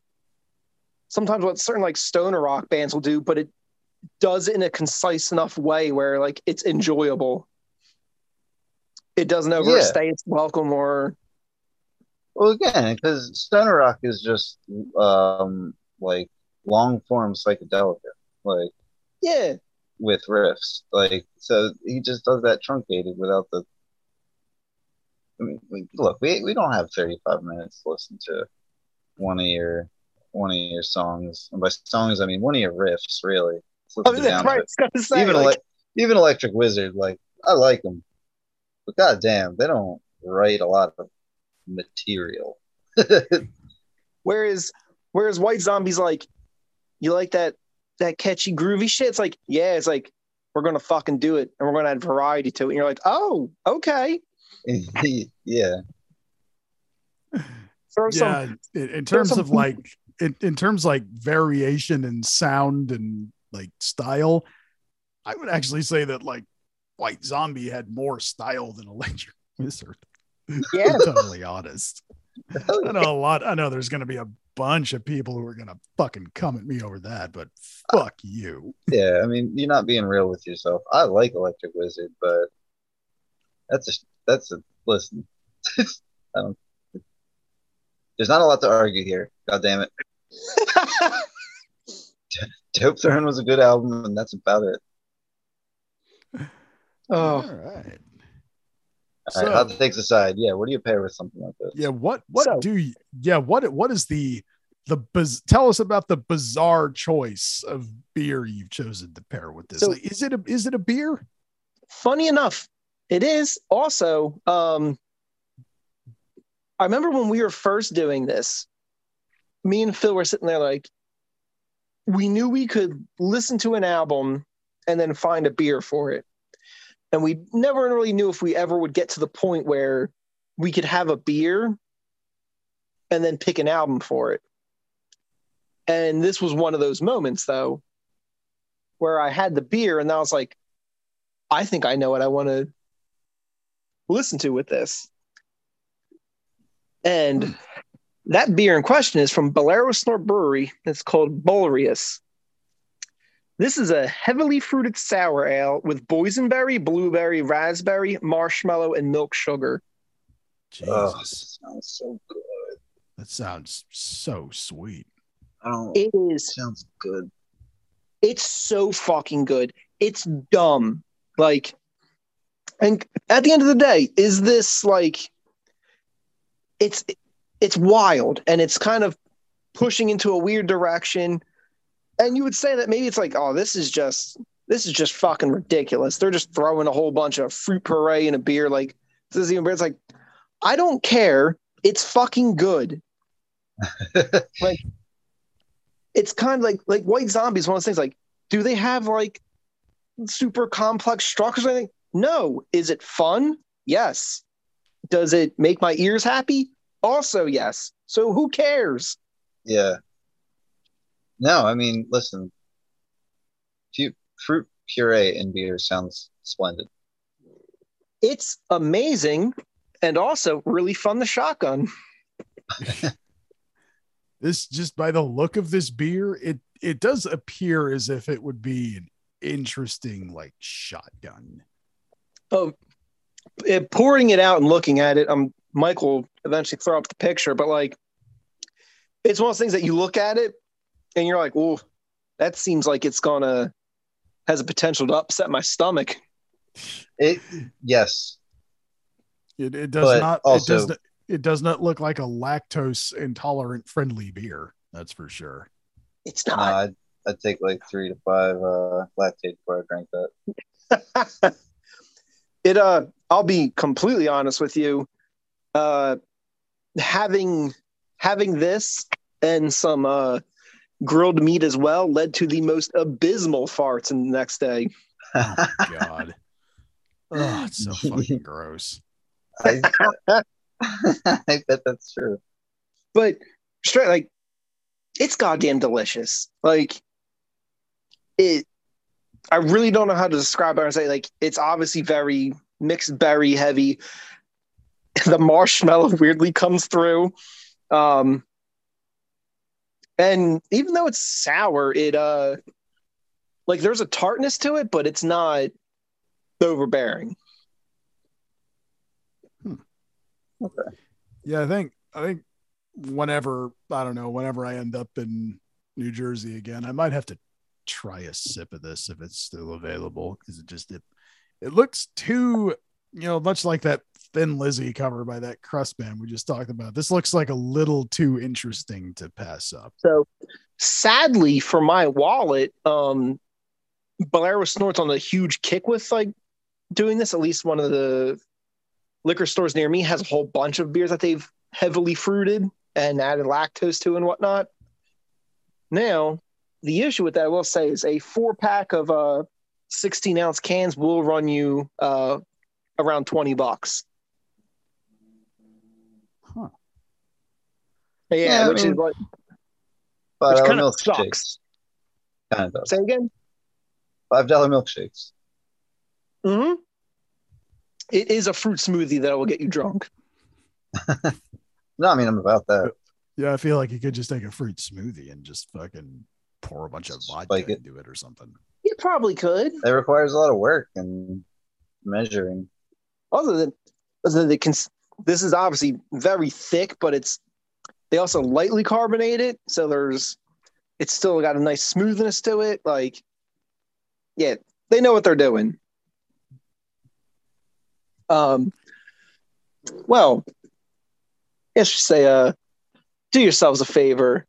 sometimes what certain like stoner rock bands will do, but it does it in a concise enough way where like it's enjoyable. It doesn't overstay its welcome or Well, again, because stoner rock is just um like long form psychedelic, like yeah. with riffs. Like so, he just does that truncated without the. I mean, we, look, we we don't have thirty five minutes to listen to one of your one of your songs, and by songs I mean one of your riffs, really. So I mean, that's right. it. I was gonna say, Even like, like, even Electric Wizard, like I like them, but goddamn, they don't write a lot of material. whereas whereas White Zombie's like, you like that that catchy groovy shit? It's like, yeah, it's like we're gonna fucking do it and we're gonna add variety to it. And you're like, oh, okay. yeah. Throw some yeah, in, in terms some of like in, in terms like variation and sound and like style, I would actually say that like White Zombie had more style than Electric Wizard. Yeah. totally honest. I know a lot. I know there's going to be a bunch of people who are going to fucking come at me over that, but fuck you. Yeah, I mean, you're not being real with yourself. I like Electric Wizard, but that's a that's a listen. I don't. There's not a lot to argue here. God damn it. Dopethrone was a good album, and that's about it. oh, All right. All right, hot takes aside, yeah, what do you pair with something like this? yeah, what what So- do you, yeah, what what is the the biz, tell us about the bizarre choice of beer you've chosen to pair with this. So- Like, is it a is it a beer? funny enough, it is also. Um, I remember when we were first doing this, me and Phil were sitting there like, we knew we could listen to an album and then find a beer for it. And we never really knew if we ever would get to the point where we could have a beer and then pick an album for it. And this was one of those moments, though, where I had the beer and I was like, I think I know what I want to listen to with this. And hmm. that beer in question is from Bolero Snort Brewery. It's called Bolerius. This is a heavily fruited sour ale with boysenberry, blueberry, raspberry, marshmallow, and milk sugar. Oh, Jesus, this sounds so good. that sounds so sweet. I don't. It is sounds good. it's so fucking good. It's dumb. Like, and at the end of the day, is this like it's it's wild and it's kind of pushing into a weird direction. And you would say that maybe it's like, oh, this is just this is just fucking ridiculous. They're just throwing a whole bunch of fruit puree in a beer. Like, this is even. It's like, I don't care. It's fucking good. Like it's kind of like like White Zombies. one of those things. Like, do they have like super complex structures? or anything? No. Is it fun? Yes. Does it make my ears happy? Also, yes. So who cares? Yeah. No, I mean, listen. Fu- Fruit puree in beer sounds splendid. It's amazing and also really fun the shotgun. this just by the look of this beer, it it does appear as if it would be an interesting like shotgun. Oh, it, pouring it out and looking at it, um, Michael eventually throw up the picture, but like, it's one of those things that you look at it and you're like, "Oh, that seems like it's gonna has a potential to upset my stomach." It yes, It, it does But not. it also- does not. It does not look like a lactose intolerant friendly beer. That's for sure. It's no, not. I'd, I'd take like three to five uh, lactate before I drank that. it uh I'll be completely honest with you. Uh having having this and some uh grilled meat as well led to the most abysmal farts in the next day. Oh my god. Oh, it's so fucking gross. I, I bet that's true. But straight like it's goddamn delicious. Like it I really don't know how to describe it. I say like it's obviously very mixed berry heavy. The marshmallow weirdly comes through. Um and even though it's sour, it uh like there's a tartness to it, but it's not overbearing. Okay. Yeah, I think I think whenever I don't know, whenever I end up in New Jersey again, I might have to try a sip of this if it's still available because it just it it looks too you know much like that Thin Lizzy cover by that crust band we just talked about. This looks like a little too interesting to pass up. So sadly for my wallet, um Bolero snorts on a huge kick with like doing this. At least one of the liquor stores near me has a whole bunch of beers that they've heavily fruited and added lactose to and whatnot. Now, the issue with that I will say is a four pack of uh 16 ounce cans will run you uh around 20 bucks. Yeah, Yeah, I which is mean- like Five Which kinda milkshakes. sucks. Kind of. say again. Five dollar milkshakes. hmm It is a fruit smoothie that will get you drunk. No, I mean I'm about that. Yeah, I feel like you could just take a fruit smoothie and just fucking pour a bunch of vodka Spike it. into it or something. You probably could. It requires a lot of work and measuring. Other than, other than the cons- this is obviously very thick, but it's they also lightly carbonated, so there's it's still got a nice smoothness to it. Like, yeah, they know what they're doing. Um, well, let's just say, uh, do yourselves a favor.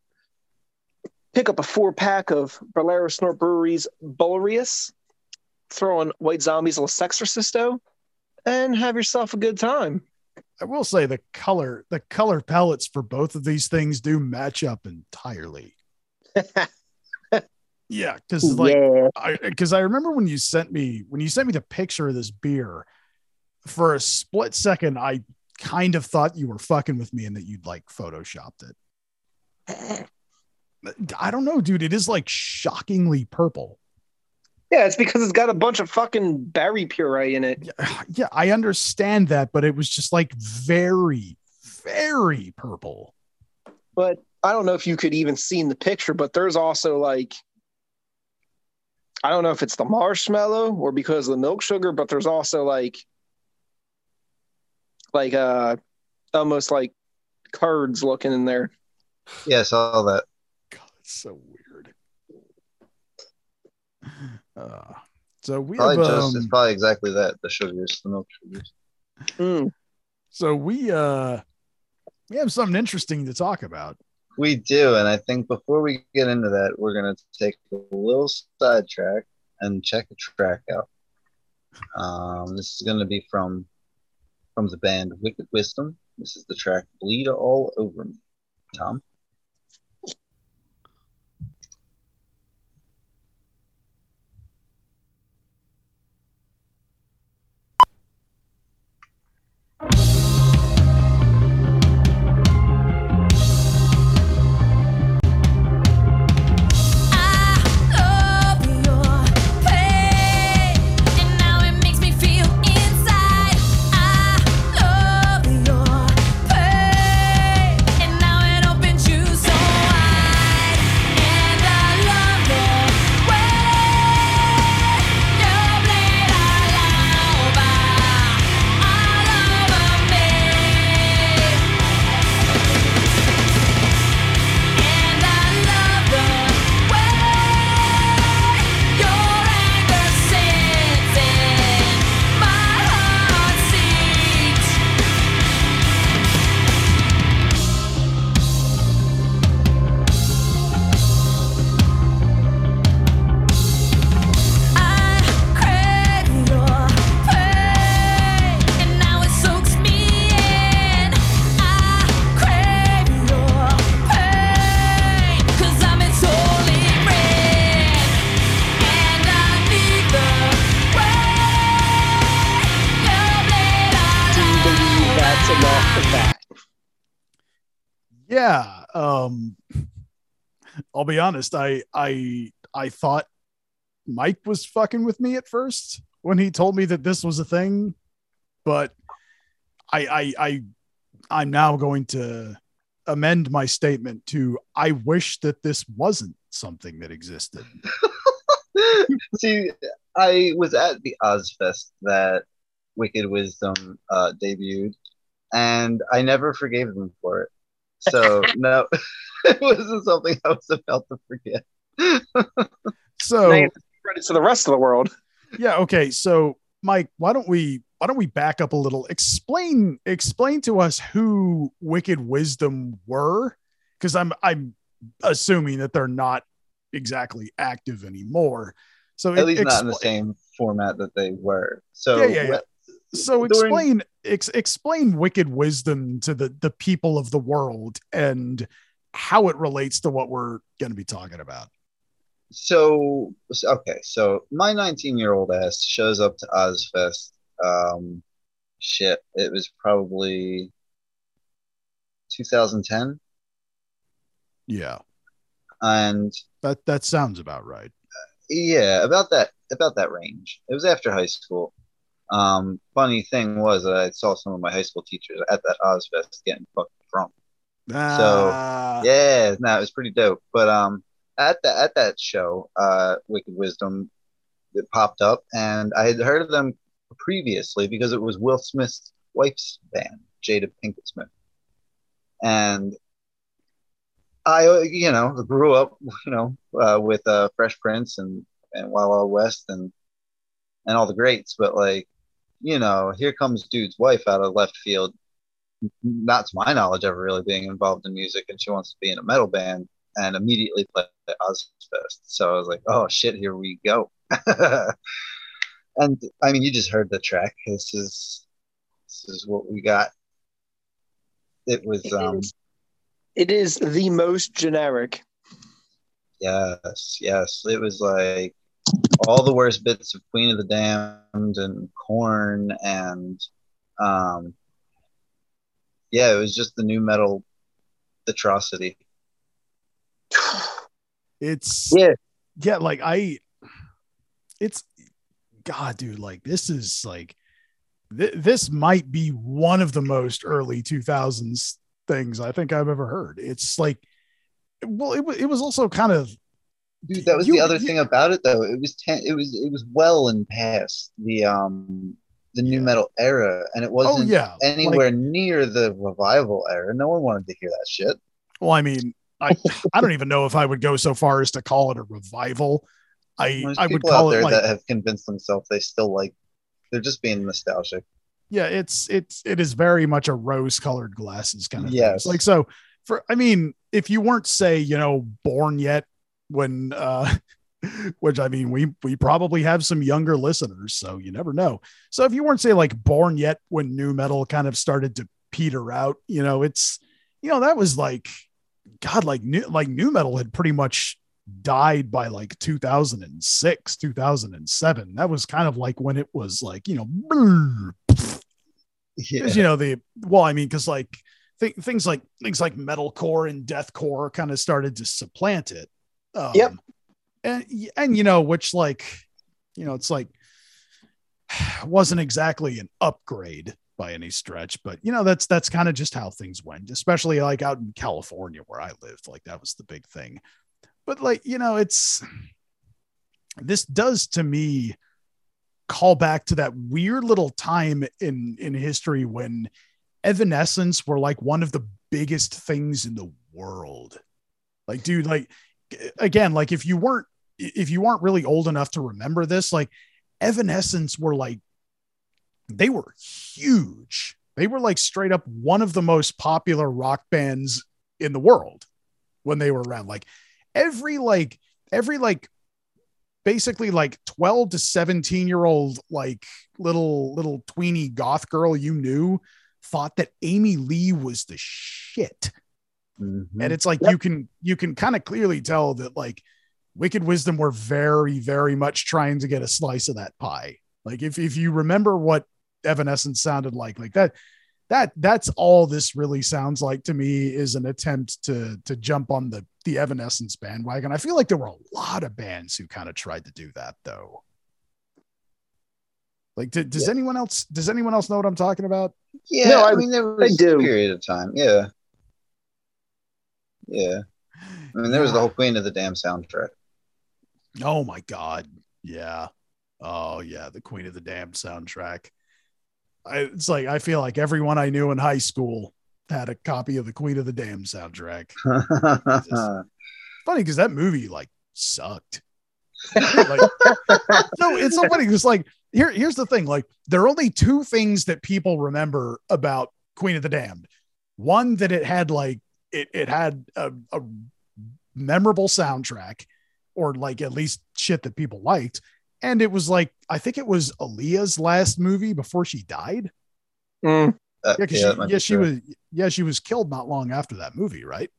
Pick up a four pack of Bolero Snort Brewery's Bolerius, throw on White Zombies La Sexorcisto, and have yourself a good time. I will say the color, the color palettes for both of these things do match up entirely. Yeah, because like yeah. I because I remember when you sent me when you sent me the picture of this beer, for a split second, I kind of thought you were fucking with me and that you'd like photoshopped it. I don't know, dude. It is like shockingly purple. Yeah, it's because it's got a bunch of fucking berry puree in it. Yeah, yeah, I understand that, but it was just like very, very purple. But I don't know if you could even see in the picture, but there's also like I don't know if it's the marshmallow or because of the milk sugar, but there's also like like uh almost like curds looking in there. Yeah, I saw that. God, it's so weird. Uh, so we Probably have just um, it's probably exactly that. The sugars, the milk sugars. Mm. so we uh we have something interesting to talk about. We do, and I think before we get into that, we're gonna take a little sidetrack and check a track out. Um, this is gonna be from from the band Wicked Wisdom. This is the track "Bleed All Over Me." Tom. I'll be honest, I I I thought Mike was fucking with me at first when he told me that this was a thing, but I I I I'm now going to amend my statement to I wish that this wasn't something that existed. See, I was at the Ozzfest that Wicked Wisdom uh, debuted, and I never forgave them for it. So no, it wasn't something I was about to forget. So Now you to spread it to the rest of the world. yeah, okay. So Mike, why don't we why don't we back up a little? Explain explain to us who Wicked Wisdom were, because I'm I'm assuming that they're not exactly active anymore. So At least not in the same format that they were. So Yeah, yeah, yeah. So explain ex- explain Wicked Wisdom to the the people of the world and how it relates to what we're going to be talking about. so so- okay so my 19 year old ass shows up to ozzfest um shit it was probably 2010 Yeah, and that that sounds about right. yeah about that about that range it was after high school um funny thing was that i saw some of my high school teachers at that ozzfest getting fucked drunk Ah, yeah, no, it was pretty dope. But um, at that at that show, uh, Wicked Wisdom, it popped up, and I had heard of them previously because it was Will Smith's wife's band, Jada Pinkett Smith, and I, you know, grew up, you know, uh, with uh, Fresh Prince and and Wild Wild West and and all the greats, but like, you know, here comes dude's wife out of left field not to my knowledge, ever really being involved in music, and she wants to be in a metal band, and immediately play Ozzfest. So I was like, oh shit, here we go. and I mean, you just heard the track. This is this is what we got. It was um It is the most generic. yes, yes. It was like all the worst bits of Queen of the Damned and Korn and um yeah, it was just the nu metal atrocity. it's Yeah. yeah like i it's god dude like this is like th- this might be one of the most early 2000s things i think i've ever heard it's like well it, wa- it was also kind of Dude, that was You- the other you- thing about it though. It was ten, it was it was well and past the um the new Yeah. metal era, and it oh wasn't yeah anywhere Like, near the revival era. No one wanted to hear that shit. well i mean i i don't even know if i would go so far as to call it a revival i There's i would people call out there it like that have convinced themselves they still like. They're just being nostalgic. yeah it's it's it is very much a rose colored glasses kind of. Yes. It's like so for i mean if you weren't say you know born yet when uh which i mean we we probably have some younger listeners so you never know. So if you weren't say like born yet when nu metal kind of started to peter out you know it's you know that was like god like new like nu metal had pretty much died by like 2006 2007 that was kind of like when it was like you know Yeah. you know the well i mean because like th- things like things like metalcore and deathcore kind of started to supplant it um, Yep. and and you know which like you know it's like wasn't exactly an upgrade by any stretch but you know that's that's kind of just how things went especially like out in california where i lived like that was the big thing but like you know it's this does to me call back to that weird little time in in history when evanescence were like one of the biggest things in the world like dude like again like if you weren't if you weren't really old enough to remember this like evanescence were like they were huge. They were like straight up one of the most popular rock bands in the world when they were around. Like every like every like basically like 12 to 17 year old like little little tweeny goth girl you knew thought that amy lee was the shit Mhm. and it's like Yep. you can you can kind of clearly tell that like wicked wisdom were very very much trying to get a slice of that pie like if, if you remember what evanescence sounded like like that that that's all this really sounds like to me is an attempt to to jump on the the Evanescence bandwagon. I feel like there were a lot of bands who kind of tried to do that though. Like, did, does anyone else does anyone else know what I'm talking about? Yeah, No, I, I- mean there was do. a period of time. Yeah. Yeah. I mean there was the whole Queen of the Damned soundtrack. Oh my god, yeah. Oh yeah, the Queen of the Damned soundtrack. I, it's like I feel like everyone I knew in high school had a copy of the Queen of the Damned soundtrack. Funny because that movie like sucked. like, no, it's so funny because like here, here's the thing: like there are only two things that people remember about Queen of the Damned. One that it had like it it had a, a memorable soundtrack, or like at least shit that people liked, and it was like I think it was Aaliyah's last movie before she died. Mm. Uh, Yeah, because that she, yeah, she true. was yeah she was killed not long after that movie, right?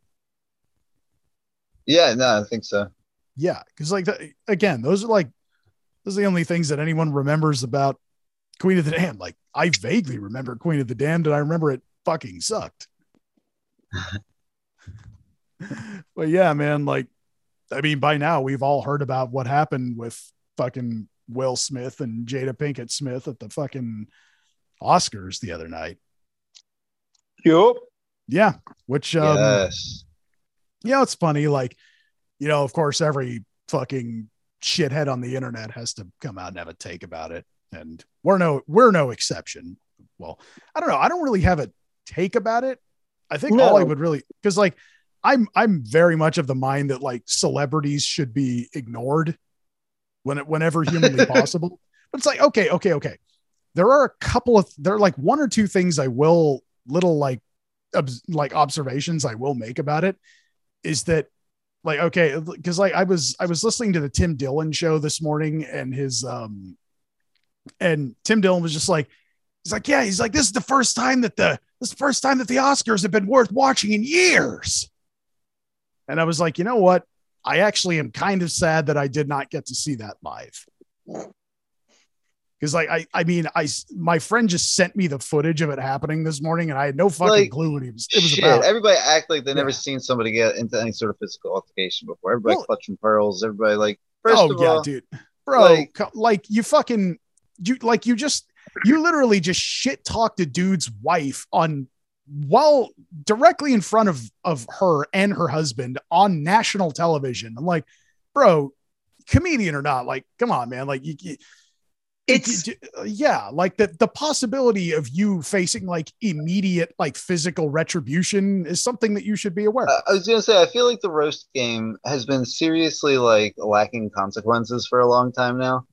Yeah, no, I think so. Yeah, because like the, again, those are like those are the only things that anyone remembers about Queen of the Damned. Like I vaguely remember Queen of the Damned, and I remember it fucking sucked. but yeah, man, like I mean, by now we've all heard about what happened with fucking Will Smith and Jada Pinkett Smith at the fucking Oscars the other night. Yup. Yeah, which um, yes. know, it's funny. Like, you know, of course, every fucking shithead on the internet has to come out and have a take about it, and we're no we're no exception. Well, I don't know. I don't really have a take about it. I think all I would really because like I'm I'm very much of the mind that like celebrities should be ignored when it whenever humanly possible. But it's like okay, okay, okay. There are a couple of there are like one or two things I will little like obs- like observations I will make about it is that like okay because like I was I was listening to the Tim Dillon show this morning and his um and Tim Dillon was just like he's like yeah he's like this is the first time that the this is the first time that the Oscars have been worth watching in years and I was like you know what I actually am kind of sad that I did not get to see that live because like I I mean I my friend just sent me the footage of it happening this morning and I had no fucking Like, clue what he was it was Shit, about everybody act like they never seen somebody get into any sort of physical altercation before. Everybody Well- clutching pearls. Everybody like first oh yeah, all, dude, bro, like- like, you fucking you like you just you literally just shit talked a dude's wife on while directly in front of of her and her husband on national television. I'm like, bro, comedian or not, like, come on, man, like you. you It's yeah, like the the possibility of you facing like immediate like physical retribution is something that you should be aware. Uh, of. I was gonna say, I feel like the roast game has been seriously like lacking consequences for a long time now.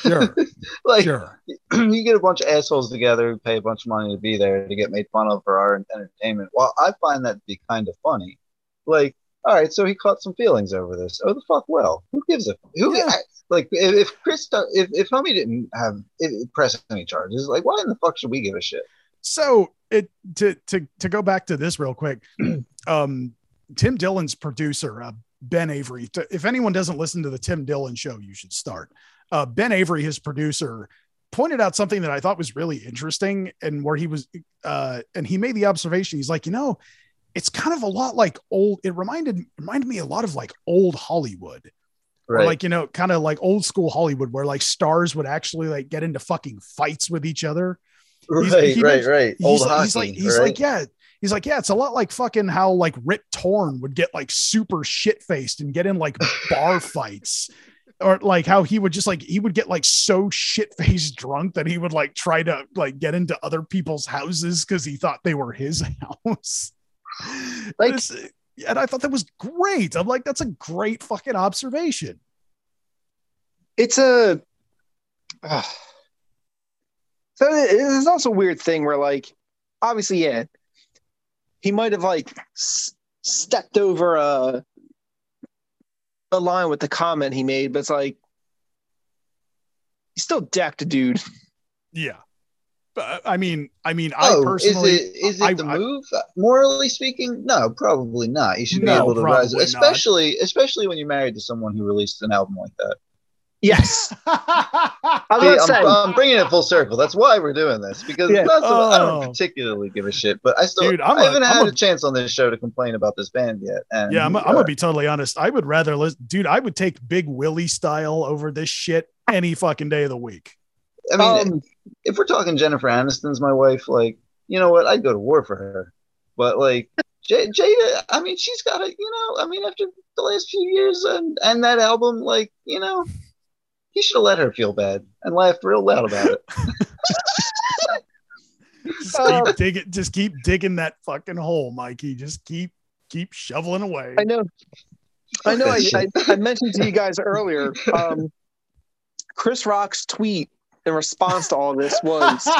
Sure, like sure. you get a bunch of assholes together who pay a bunch of money to be there to get made fun of for our entertainment. Well, I find that to be kind of funny. Like, all right, so he caught some feelings over this. Oh, the fuck well. Who gives a who? Yeah. I- like, if, if Chris, if if homie didn't have if, press any charges, like, why in the fuck should we give a shit? So it to to to go back to this real quick, um, Tim Dillon's producer, uh, Ben Avery. If anyone doesn't listen to the Tim Dillon show, you should start. Uh, ben Avery, his producer, pointed out something that I thought was really interesting, and where he was, uh, and he made the observation. He's like, you know, it's kind of a lot like old. It reminded reminded me a lot of like old Hollywood or like you know kind of like old school hollywood where like stars would actually like get into fucking fights with each other he's- right, he right, right. he's, Old like, hockey. he's like he's right? like yeah he's like yeah it's a lot like fucking how like rip torn would get like super shit faced and get in like bar fights or like how he would just like he would get like so shit faced drunk that he would like try to like get into other people's houses because he thought they were his house Like- and I thought that was great. I'm like, that's a great fucking observation. it's a uh, so it- it's also a weird thing where like obviously yeah he might have like s- stepped over a a line with the comment he made but it's like he's still decked a dude Yeah. But I mean, I mean, I Oh, personally, is it is it I- the I- move? Uh, morally speaking, no, probably not. You should be able to rise, probably not. especially especially when you're married to someone who released an album like that. Yes. I See, I'm, I'm bringing it full circle. That's why we're doing this because Yeah. not so, I Oh. don't particularly give a shit, but I still Dude, I'm I a- haven't I'm had a- a, chance on this show to complain about this band yet. And yeah, I'm, I'm uh, gonna be totally honest. I would rather listen, dude. I would take Big Willie style over this shit any fucking day of the week. I mean, um, if we're talking Jennifer Aniston's my wife, like you know what, I'd go to war for her. But like J- Jada, I mean, she's got it. You know, I mean, after the last few years and and that album, like you know, he should have let her feel bad and laughed real loud about it. Just keep digging, just keep digging that fucking hole, Mikey. Just keep keep shoveling away. I know. I know. I, I, I mentioned to you guys earlier. Um, Chris Rock's tweet in response to all this was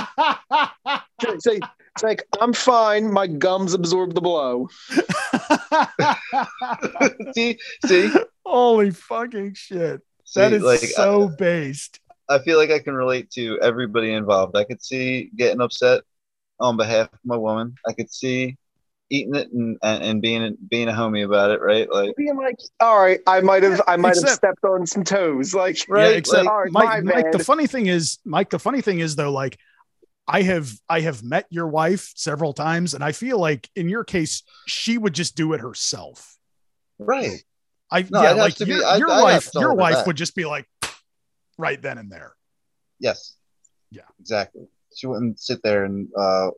it's like, it's like I'm fine. My gums absorb the blow. see, see, Holy fucking shit! See, That is like so based. I, I feel like I can relate to everybody involved. I could see getting upset on behalf of my woman. I could see eating it and and, and being being a homie about it, right? Like, Being like, all right, I might have, I might have stepped on some toes. Like, right? yeah, except like, all right, Mike, my Mike, the funny thing is, Mike, the funny thing is though, like I have I have met your wife several times, and I feel like in your case, she would just do it herself. right. I No, yeah, like to be- your, I'd- your I'd wife, your wife would just be like right then and there. Yes. Yeah. Exactly. She wouldn't sit there and uh,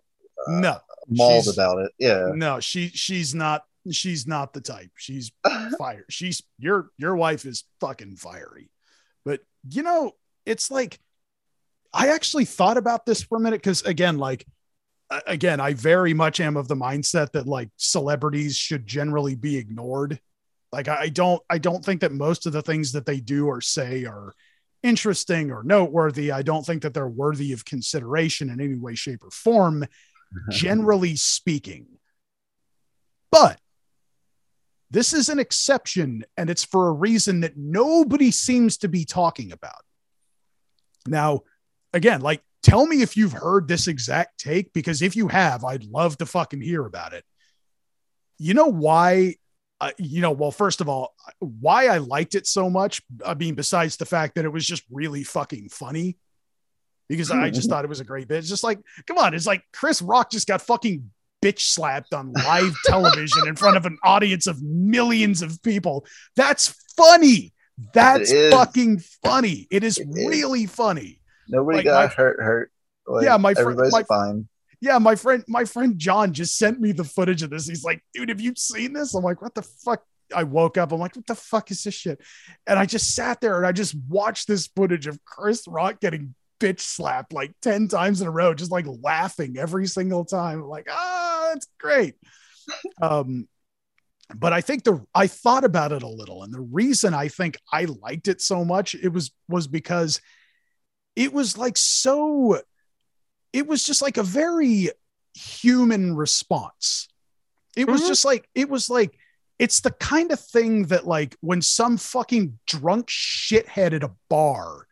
No, mauled about it. Yeah. no, she she's not she's not the type. She's fire. She's your your wife is fucking fiery. But you know, it's like I actually thought about this for a minute because again, like again, I very much am of the mindset that like celebrities should generally be ignored. Like I don't I don't think that most of the things that they do or say are interesting or noteworthy. I don't think that they're worthy of consideration in any way, shape, or form, generally speaking. But this is an exception, and it's for a reason that nobody seems to be talking about. Now, again, like, tell me if you've heard this exact take, because if you have, I'd love to fucking hear about it. You know why? Uh, you know, well, first of all, why I liked it so much. I mean, besides the fact that it was just really fucking funny, because I just thought it was a great bit. It's just like, come on, it's like Chris Rock just got fucking bitch slapped on live television in front of an audience of millions of people. That's funny. That's fucking funny. It is It is. really funny. Nobody Like, got my- hurt. Hurt. Like, Yeah, my fr- everybody's my- fine. Yeah, my friend, my friend John just sent me the footage of this. He's like, dude, have you seen this? I'm like, what the fuck? I woke up. I'm like, what the fuck is this shit? And I just sat there and I just watched this footage of Chris Rock getting bitch slapped like 10 times in a row, just like laughing every single time. I'm like, ah, that's great. Um, but I think the I thought about it a little, and the reason I think I liked it so much it was was because it was like so it was just like a very human response. It was Mhm. just like it was like it's the kind of thing that like when some fucking drunk shithead at a bar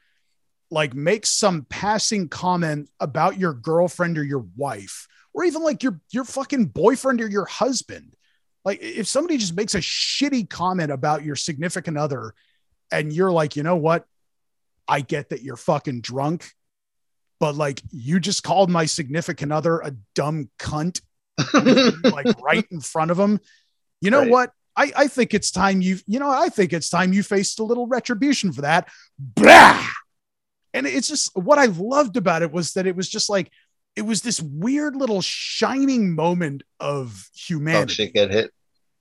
like makes some passing comment about your girlfriend or your wife or even like your your fucking boyfriend or your husband like if somebody just makes a shitty comment about your significant other and you're like you know what i get that you're fucking drunk but like you just called my significant other a dumb cunt like right in front of him you know Right. what I, I think it's time you you know I think it's time you faced a little retribution for that. Blah! And it's just what I loved about it was that it was just like it was this weird little shining moment of Oh, humanity. shit get hit.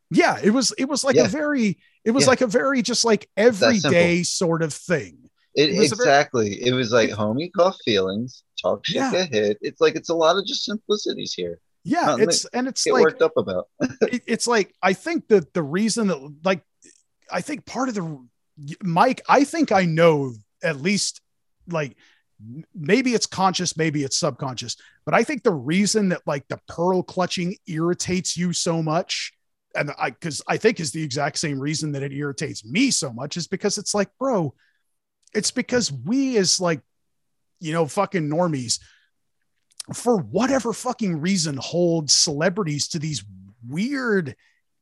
Yeah, it was it was like Yeah. a very it was Yeah. like a very just like everyday sort of thing. It, It a very- exactly. it was like homie cough feelings, talk shit Yeah. get hit. It's like it's a lot of just simplicities here. Yeah, it's and it's Get like worked up about. it, it's like I think that the reason that like I think part of the Mike, I think I know at least like maybe it's conscious, maybe it's subconscious, but I think the reason that like the pearl clutching irritates you so much, and I because I think is the exact same reason that it irritates me so much is because it's like, bro, it's because we as like you know fucking normies for whatever fucking reason hold celebrities to these weird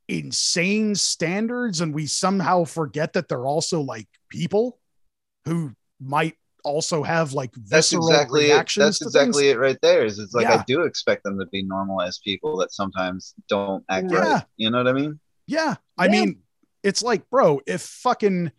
insane standards and we somehow forget that they're also like people who might also have like That's visceral exactly it. That's exactly things. it right there. Is it's like Yeah. I do expect them to be normalized people that sometimes don't act Yeah. right. You know what I mean? Yeah. I Yeah. mean, it's like, bro, if fucking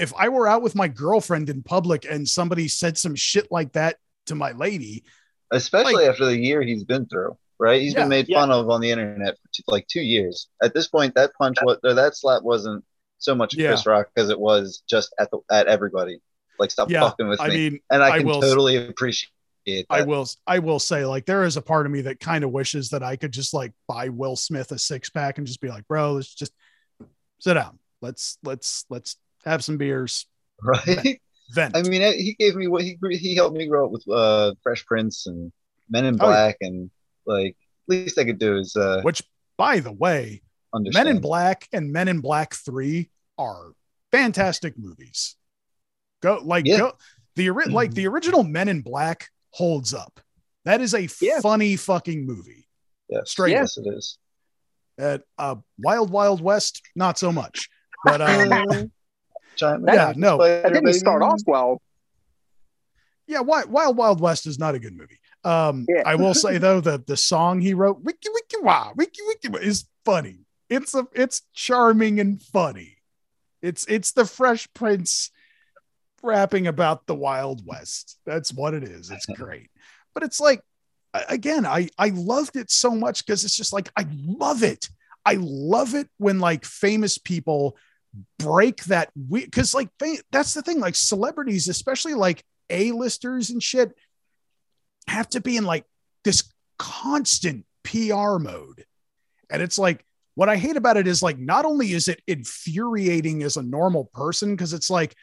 if I were out with my girlfriend in public and somebody said some shit like that to my lady, Especially Like- after the year he's been through. Right? He's Yeah. been made Yeah. fun of on the internet for two, like two years. At this point, that punch, what or that slap wasn't so much Yeah. Chris Rock because it was just at the at everybody. Like stop Yeah, fucking with I me. mean, and I I can will- totally appreciate that. I will I will say like there is a part of me that kind of wishes that I could just like buy Will Smith a six pack and just be like, bro, let's just sit down. Let's let's let's have some beers. right? Vent. I mean, he gave me what he he helped me grow up with uh, Fresh Prince and Men in Oh, yeah. Black, and like least I could do is uh, Which by the way, understand. Men in Black and Men in Black 3 are fantastic movies. Go like Yeah. go the ori- like the original Men in Black holds up. That is a Yeah. funny fucking movie. Yes. Straight Yes, it is. At uh Wild Wild West, not so much. But um Giant Yeah, no. Spider That didn't start off well. yeah, Wi- Wild Wild West is not a good movie. Um Yeah. I will say though that the song he wrote, Wiki Wiki Wah, Wiki Wiki Wah, is funny. It's a it's charming and funny. It's it's the Fresh Prince rapping about the Wild West. That's what it is. It's great. But it's like again, I I loved it so much because it's just like I love it. I love it when like famous people break that we because like that's the thing like celebrities especially like a-listers and shit have to be in like this constant PR mode. And it's like, what I hate about it is like, not only is it infuriating as a normal person, because it's like,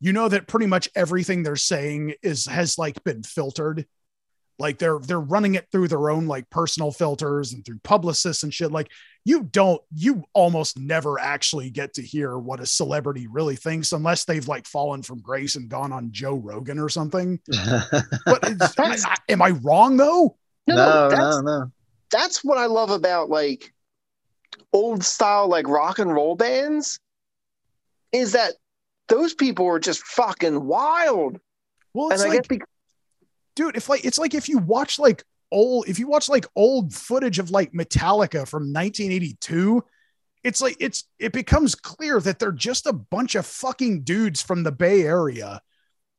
you know that pretty much everything they're saying is has like been filtered. Like they're they're running it through their own like personal filters and through publicists and shit. Like you don't, you almost never actually get to hear what a celebrity really thinks unless they've like fallen from grace and gone on Joe Rogan or something. But it's, I, I- am I wrong though? No, no, that's, no, no. that's what I love about like old style like rock and roll bands is that those people are just fucking wild. Well, And it's I guess because dude, if like it's like if you watch like old, if you watch like old footage of like Metallica from 1982, it's like it's it becomes clear that they're just a bunch of fucking dudes from the Bay Area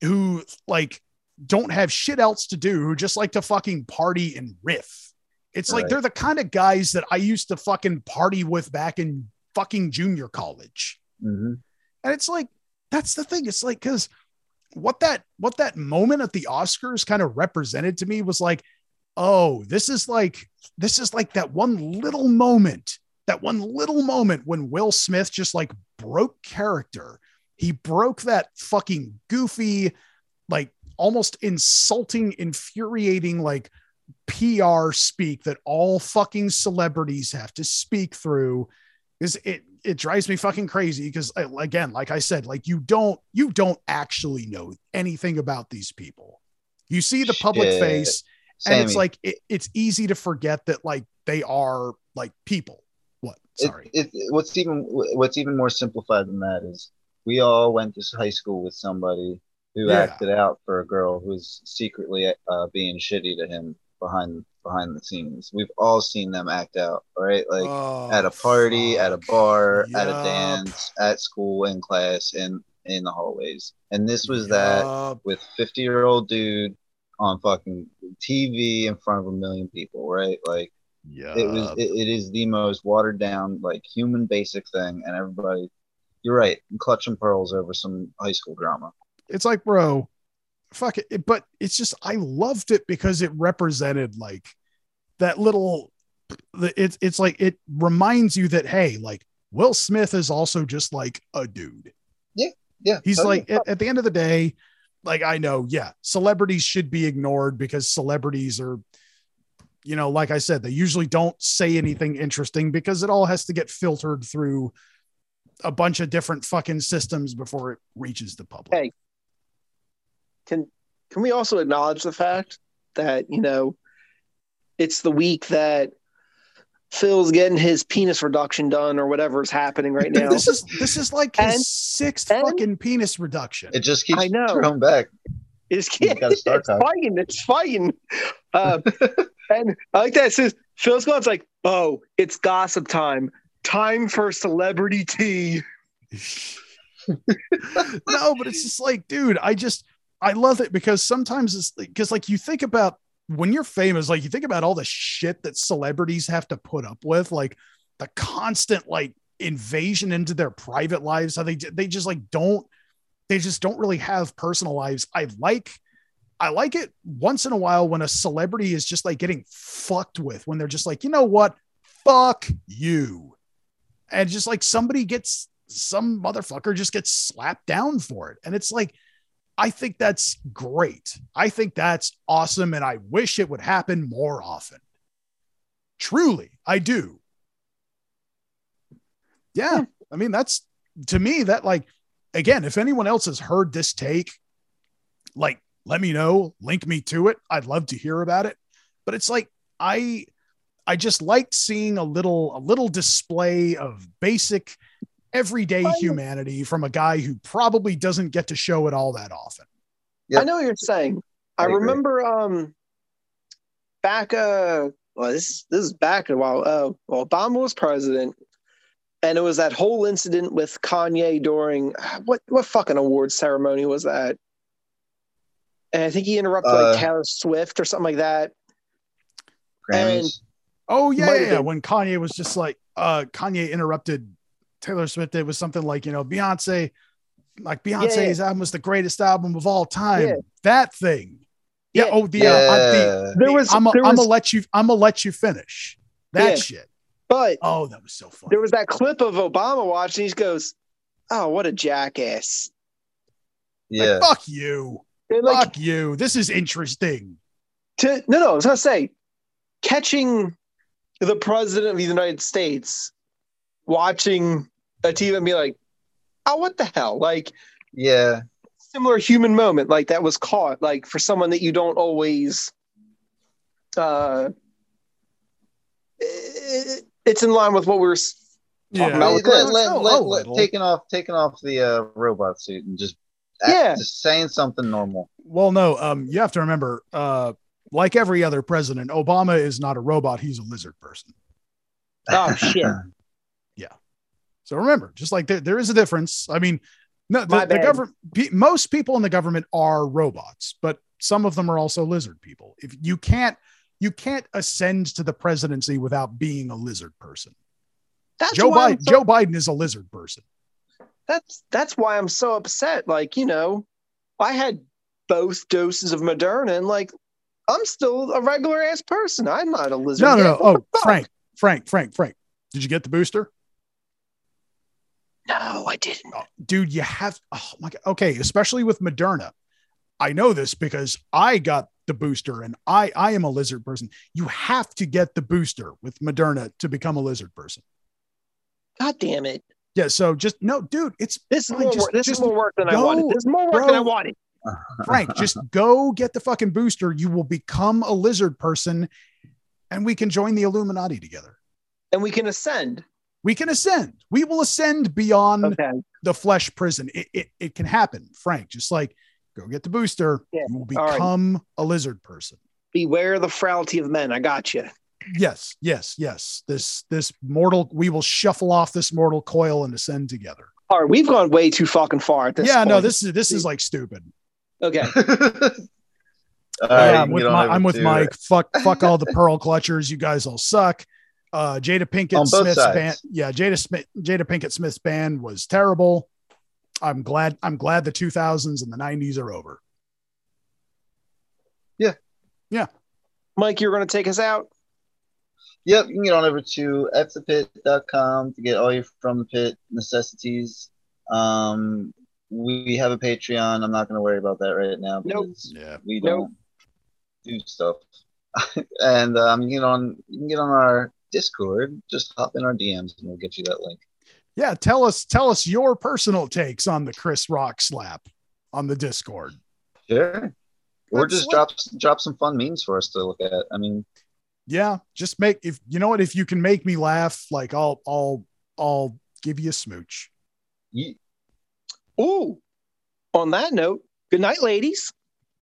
who like don't have shit else to do, who just like to fucking party and riff. It's like they're the kind of guys that I used to fucking party with back in fucking junior college. Mhm. And it's like that's the thing. It's like because what that what that moment at the Oscars kind of represented to me was like, oh, this is like this is like that one little moment, that one little moment when Will Smith just like broke character. He broke that fucking goofy, like almost insulting, infuriating, like PR speak that all fucking celebrities have to speak through is it it drives me fucking crazy because again like i said like you don't you don't actually know anything about these people. You see the public Shit. face and it's like it, it's easy to forget that like they are like people. What? It- sorry. It, what's even what's even more simplified than that is we all went to high school with somebody who Yeah. acted out for a girl who's secretly uh, being shitty to him behind behind the scenes. We've all seen them act out, right? Like Oh, at a party, at a fuck. bar, at a dance, at school, in class, in in the hallways. And this was that with 50 year old dude on fucking TV in front of a million people, right? Like yeah, it was it, it is the most watered down like human basic thing and everybody you're right clutching pearls over some high school drama it's like bro fuck it but it's just i loved it because it represented like that little it's it's like it reminds you that hey like will smith is also just like a dude Yeah, yeah he's totally. like at, at the end of the day like i know yeah celebrities should be ignored because celebrities are you know like i said they usually don't say anything interesting because it all has to get filtered through a bunch of different fucking systems before it reaches the public Hey. Can can we also acknowledge the fact that you know it's the week that Phil's getting his penis reduction done or whatever is happening right now. this is this is like his And- sixth and- fucking penis reduction. It just keeps I know. throwing back. It's, You it's fighting. It's fighting. Uh, and I like that. It says Phil's going. It's like, oh, it's gossip time. Time for celebrity tea. no, but it's just like, dude, I just I love it because sometimes it's because like you think about when you're famous, like you think about all the shit that celebrities have to put up with, like the constant like invasion into their private lives, how they they just like don't they just don't really have personal lives. I like I like it once in a while when a celebrity is just like getting fucked with when they're just like, you know what? Fuck you. And just like somebody gets some motherfucker just gets slapped down for it. And it's like, I think that's great. I think that's awesome. And I wish it would happen more often. Truly, I do. Yeah. I mean, that's to me that, like, again, if anyone else has heard this take, like, let me know, link me to it. I'd love to hear about it. But it's like, I, I just liked seeing a little, a little display of basic everyday humanity from a guy who probably doesn't get to show it all that often. Yep. I know what you're saying. I, I remember um back uh well this this is back a while. Uh well, Obama was president and it was that whole incident with Kanye during what what fucking award ceremony was that? And I think he interrupted Uh, like Taylor Swift or something like that. Grammys. Oh yeah, yeah, yeah. When Kanye was just like, uh, Kanye interrupted Taylor Swift. did was something like, you know, Beyonce, like Beyonce's album was the greatest album of all time. Yeah. That thing. Yeah. Yeah. Oh, the, uh, uh, the, yeah. There was I'm gonna let you. I'm gonna let you finish that Yeah. shit. but Oh, that was so funny. there was that clip of Obama watching. He goes, "Oh, what a jackass!" Like, yeah. fuck you. And like fuck you. This is interesting. to no, no, I was gonna say, catching the president of the United States watching a TV and be like, "Oh, what the hell?" Like Yeah. similar human moment, like that was caught, like for someone that you don't always. uh it- It's in line with what we we're talking Yeah. about with let, let, Oh, let- oh, let- little. taking off taking off the uh, robot suit and just act- Yeah. just saying something normal. Well, no, um, you have to remember, uh, like every other president, Obama is not a robot, he's a lizard person. Oh shit! So remember, just like there, there is a difference. I mean, no, the, the government, pe- most people in the government are robots, but some of them are also lizard people. If you can't, you can't ascend to the presidency without being a lizard person. That's Joe Biden, so- Joe Biden is a lizard person. that's that's why I'm so upset. Like, you know, I had both doses of Moderna and like I'm still a regular ass person. I'm not a lizard. No, no, no. Oh. Frank, Frank, Frank, Frank. Did you get the booster? No, I didn't. Oh, dude, you have oh my god. Okay, especially with Moderna. I know this because I got the booster and I I am a lizard person. You have to get the booster with Moderna to become a lizard person. God damn it. Yeah, so just no, dude, it's This is more Just- work. This just is more work than I go, wanted. This is more work bro. than I wanted. Frank, just go get the fucking booster. You will become a lizard person and we can join the Illuminati together. And we can ascend. We can ascend. We will ascend beyond Okay. the flesh prison. It, it, it can happen, Frank. Just like go get the booster. Yeah, You will all right. become a lizard person. Beware the frailty of men. I got you. Yes, yes, yes. This this mortal, we will shuffle off this mortal coil and ascend together. All right, we've gone way too fucking far at this yeah, no, this is this is like stupid. Okay. All right, yeah, I'm with, my, I'm with Mike. Fuck, fuck all the pearl clutchers. You guys all suck. Uh, Jada Pinkett On Smith's sides. band, yeah, Jada Smith, Jada Pinkett Smith's band was terrible. I'm glad. I'm glad the 2000s and the 90s are over. Yeah, yeah. Mike, you're going to take us out? Yep, you can get on over to fthepit.com to get all your from the pit necessities. Um, we have a Patreon. I'm not going to worry about that right now Nope. Yeah, we don't do stuff. and um, you can get on you can get on our Discord. Just hop in our DMs and we'll get you that link. yeah. Tell us, tell us your personal takes on the Chris Rock slap on the Discord. Sure. Or That's just what- drop drop some fun memes for us to look at. I mean, yeah, just make if you know what if you can make me laugh, like I'll I'll I'll give you a smooch. You, Ooh. On that note, good night, ladies.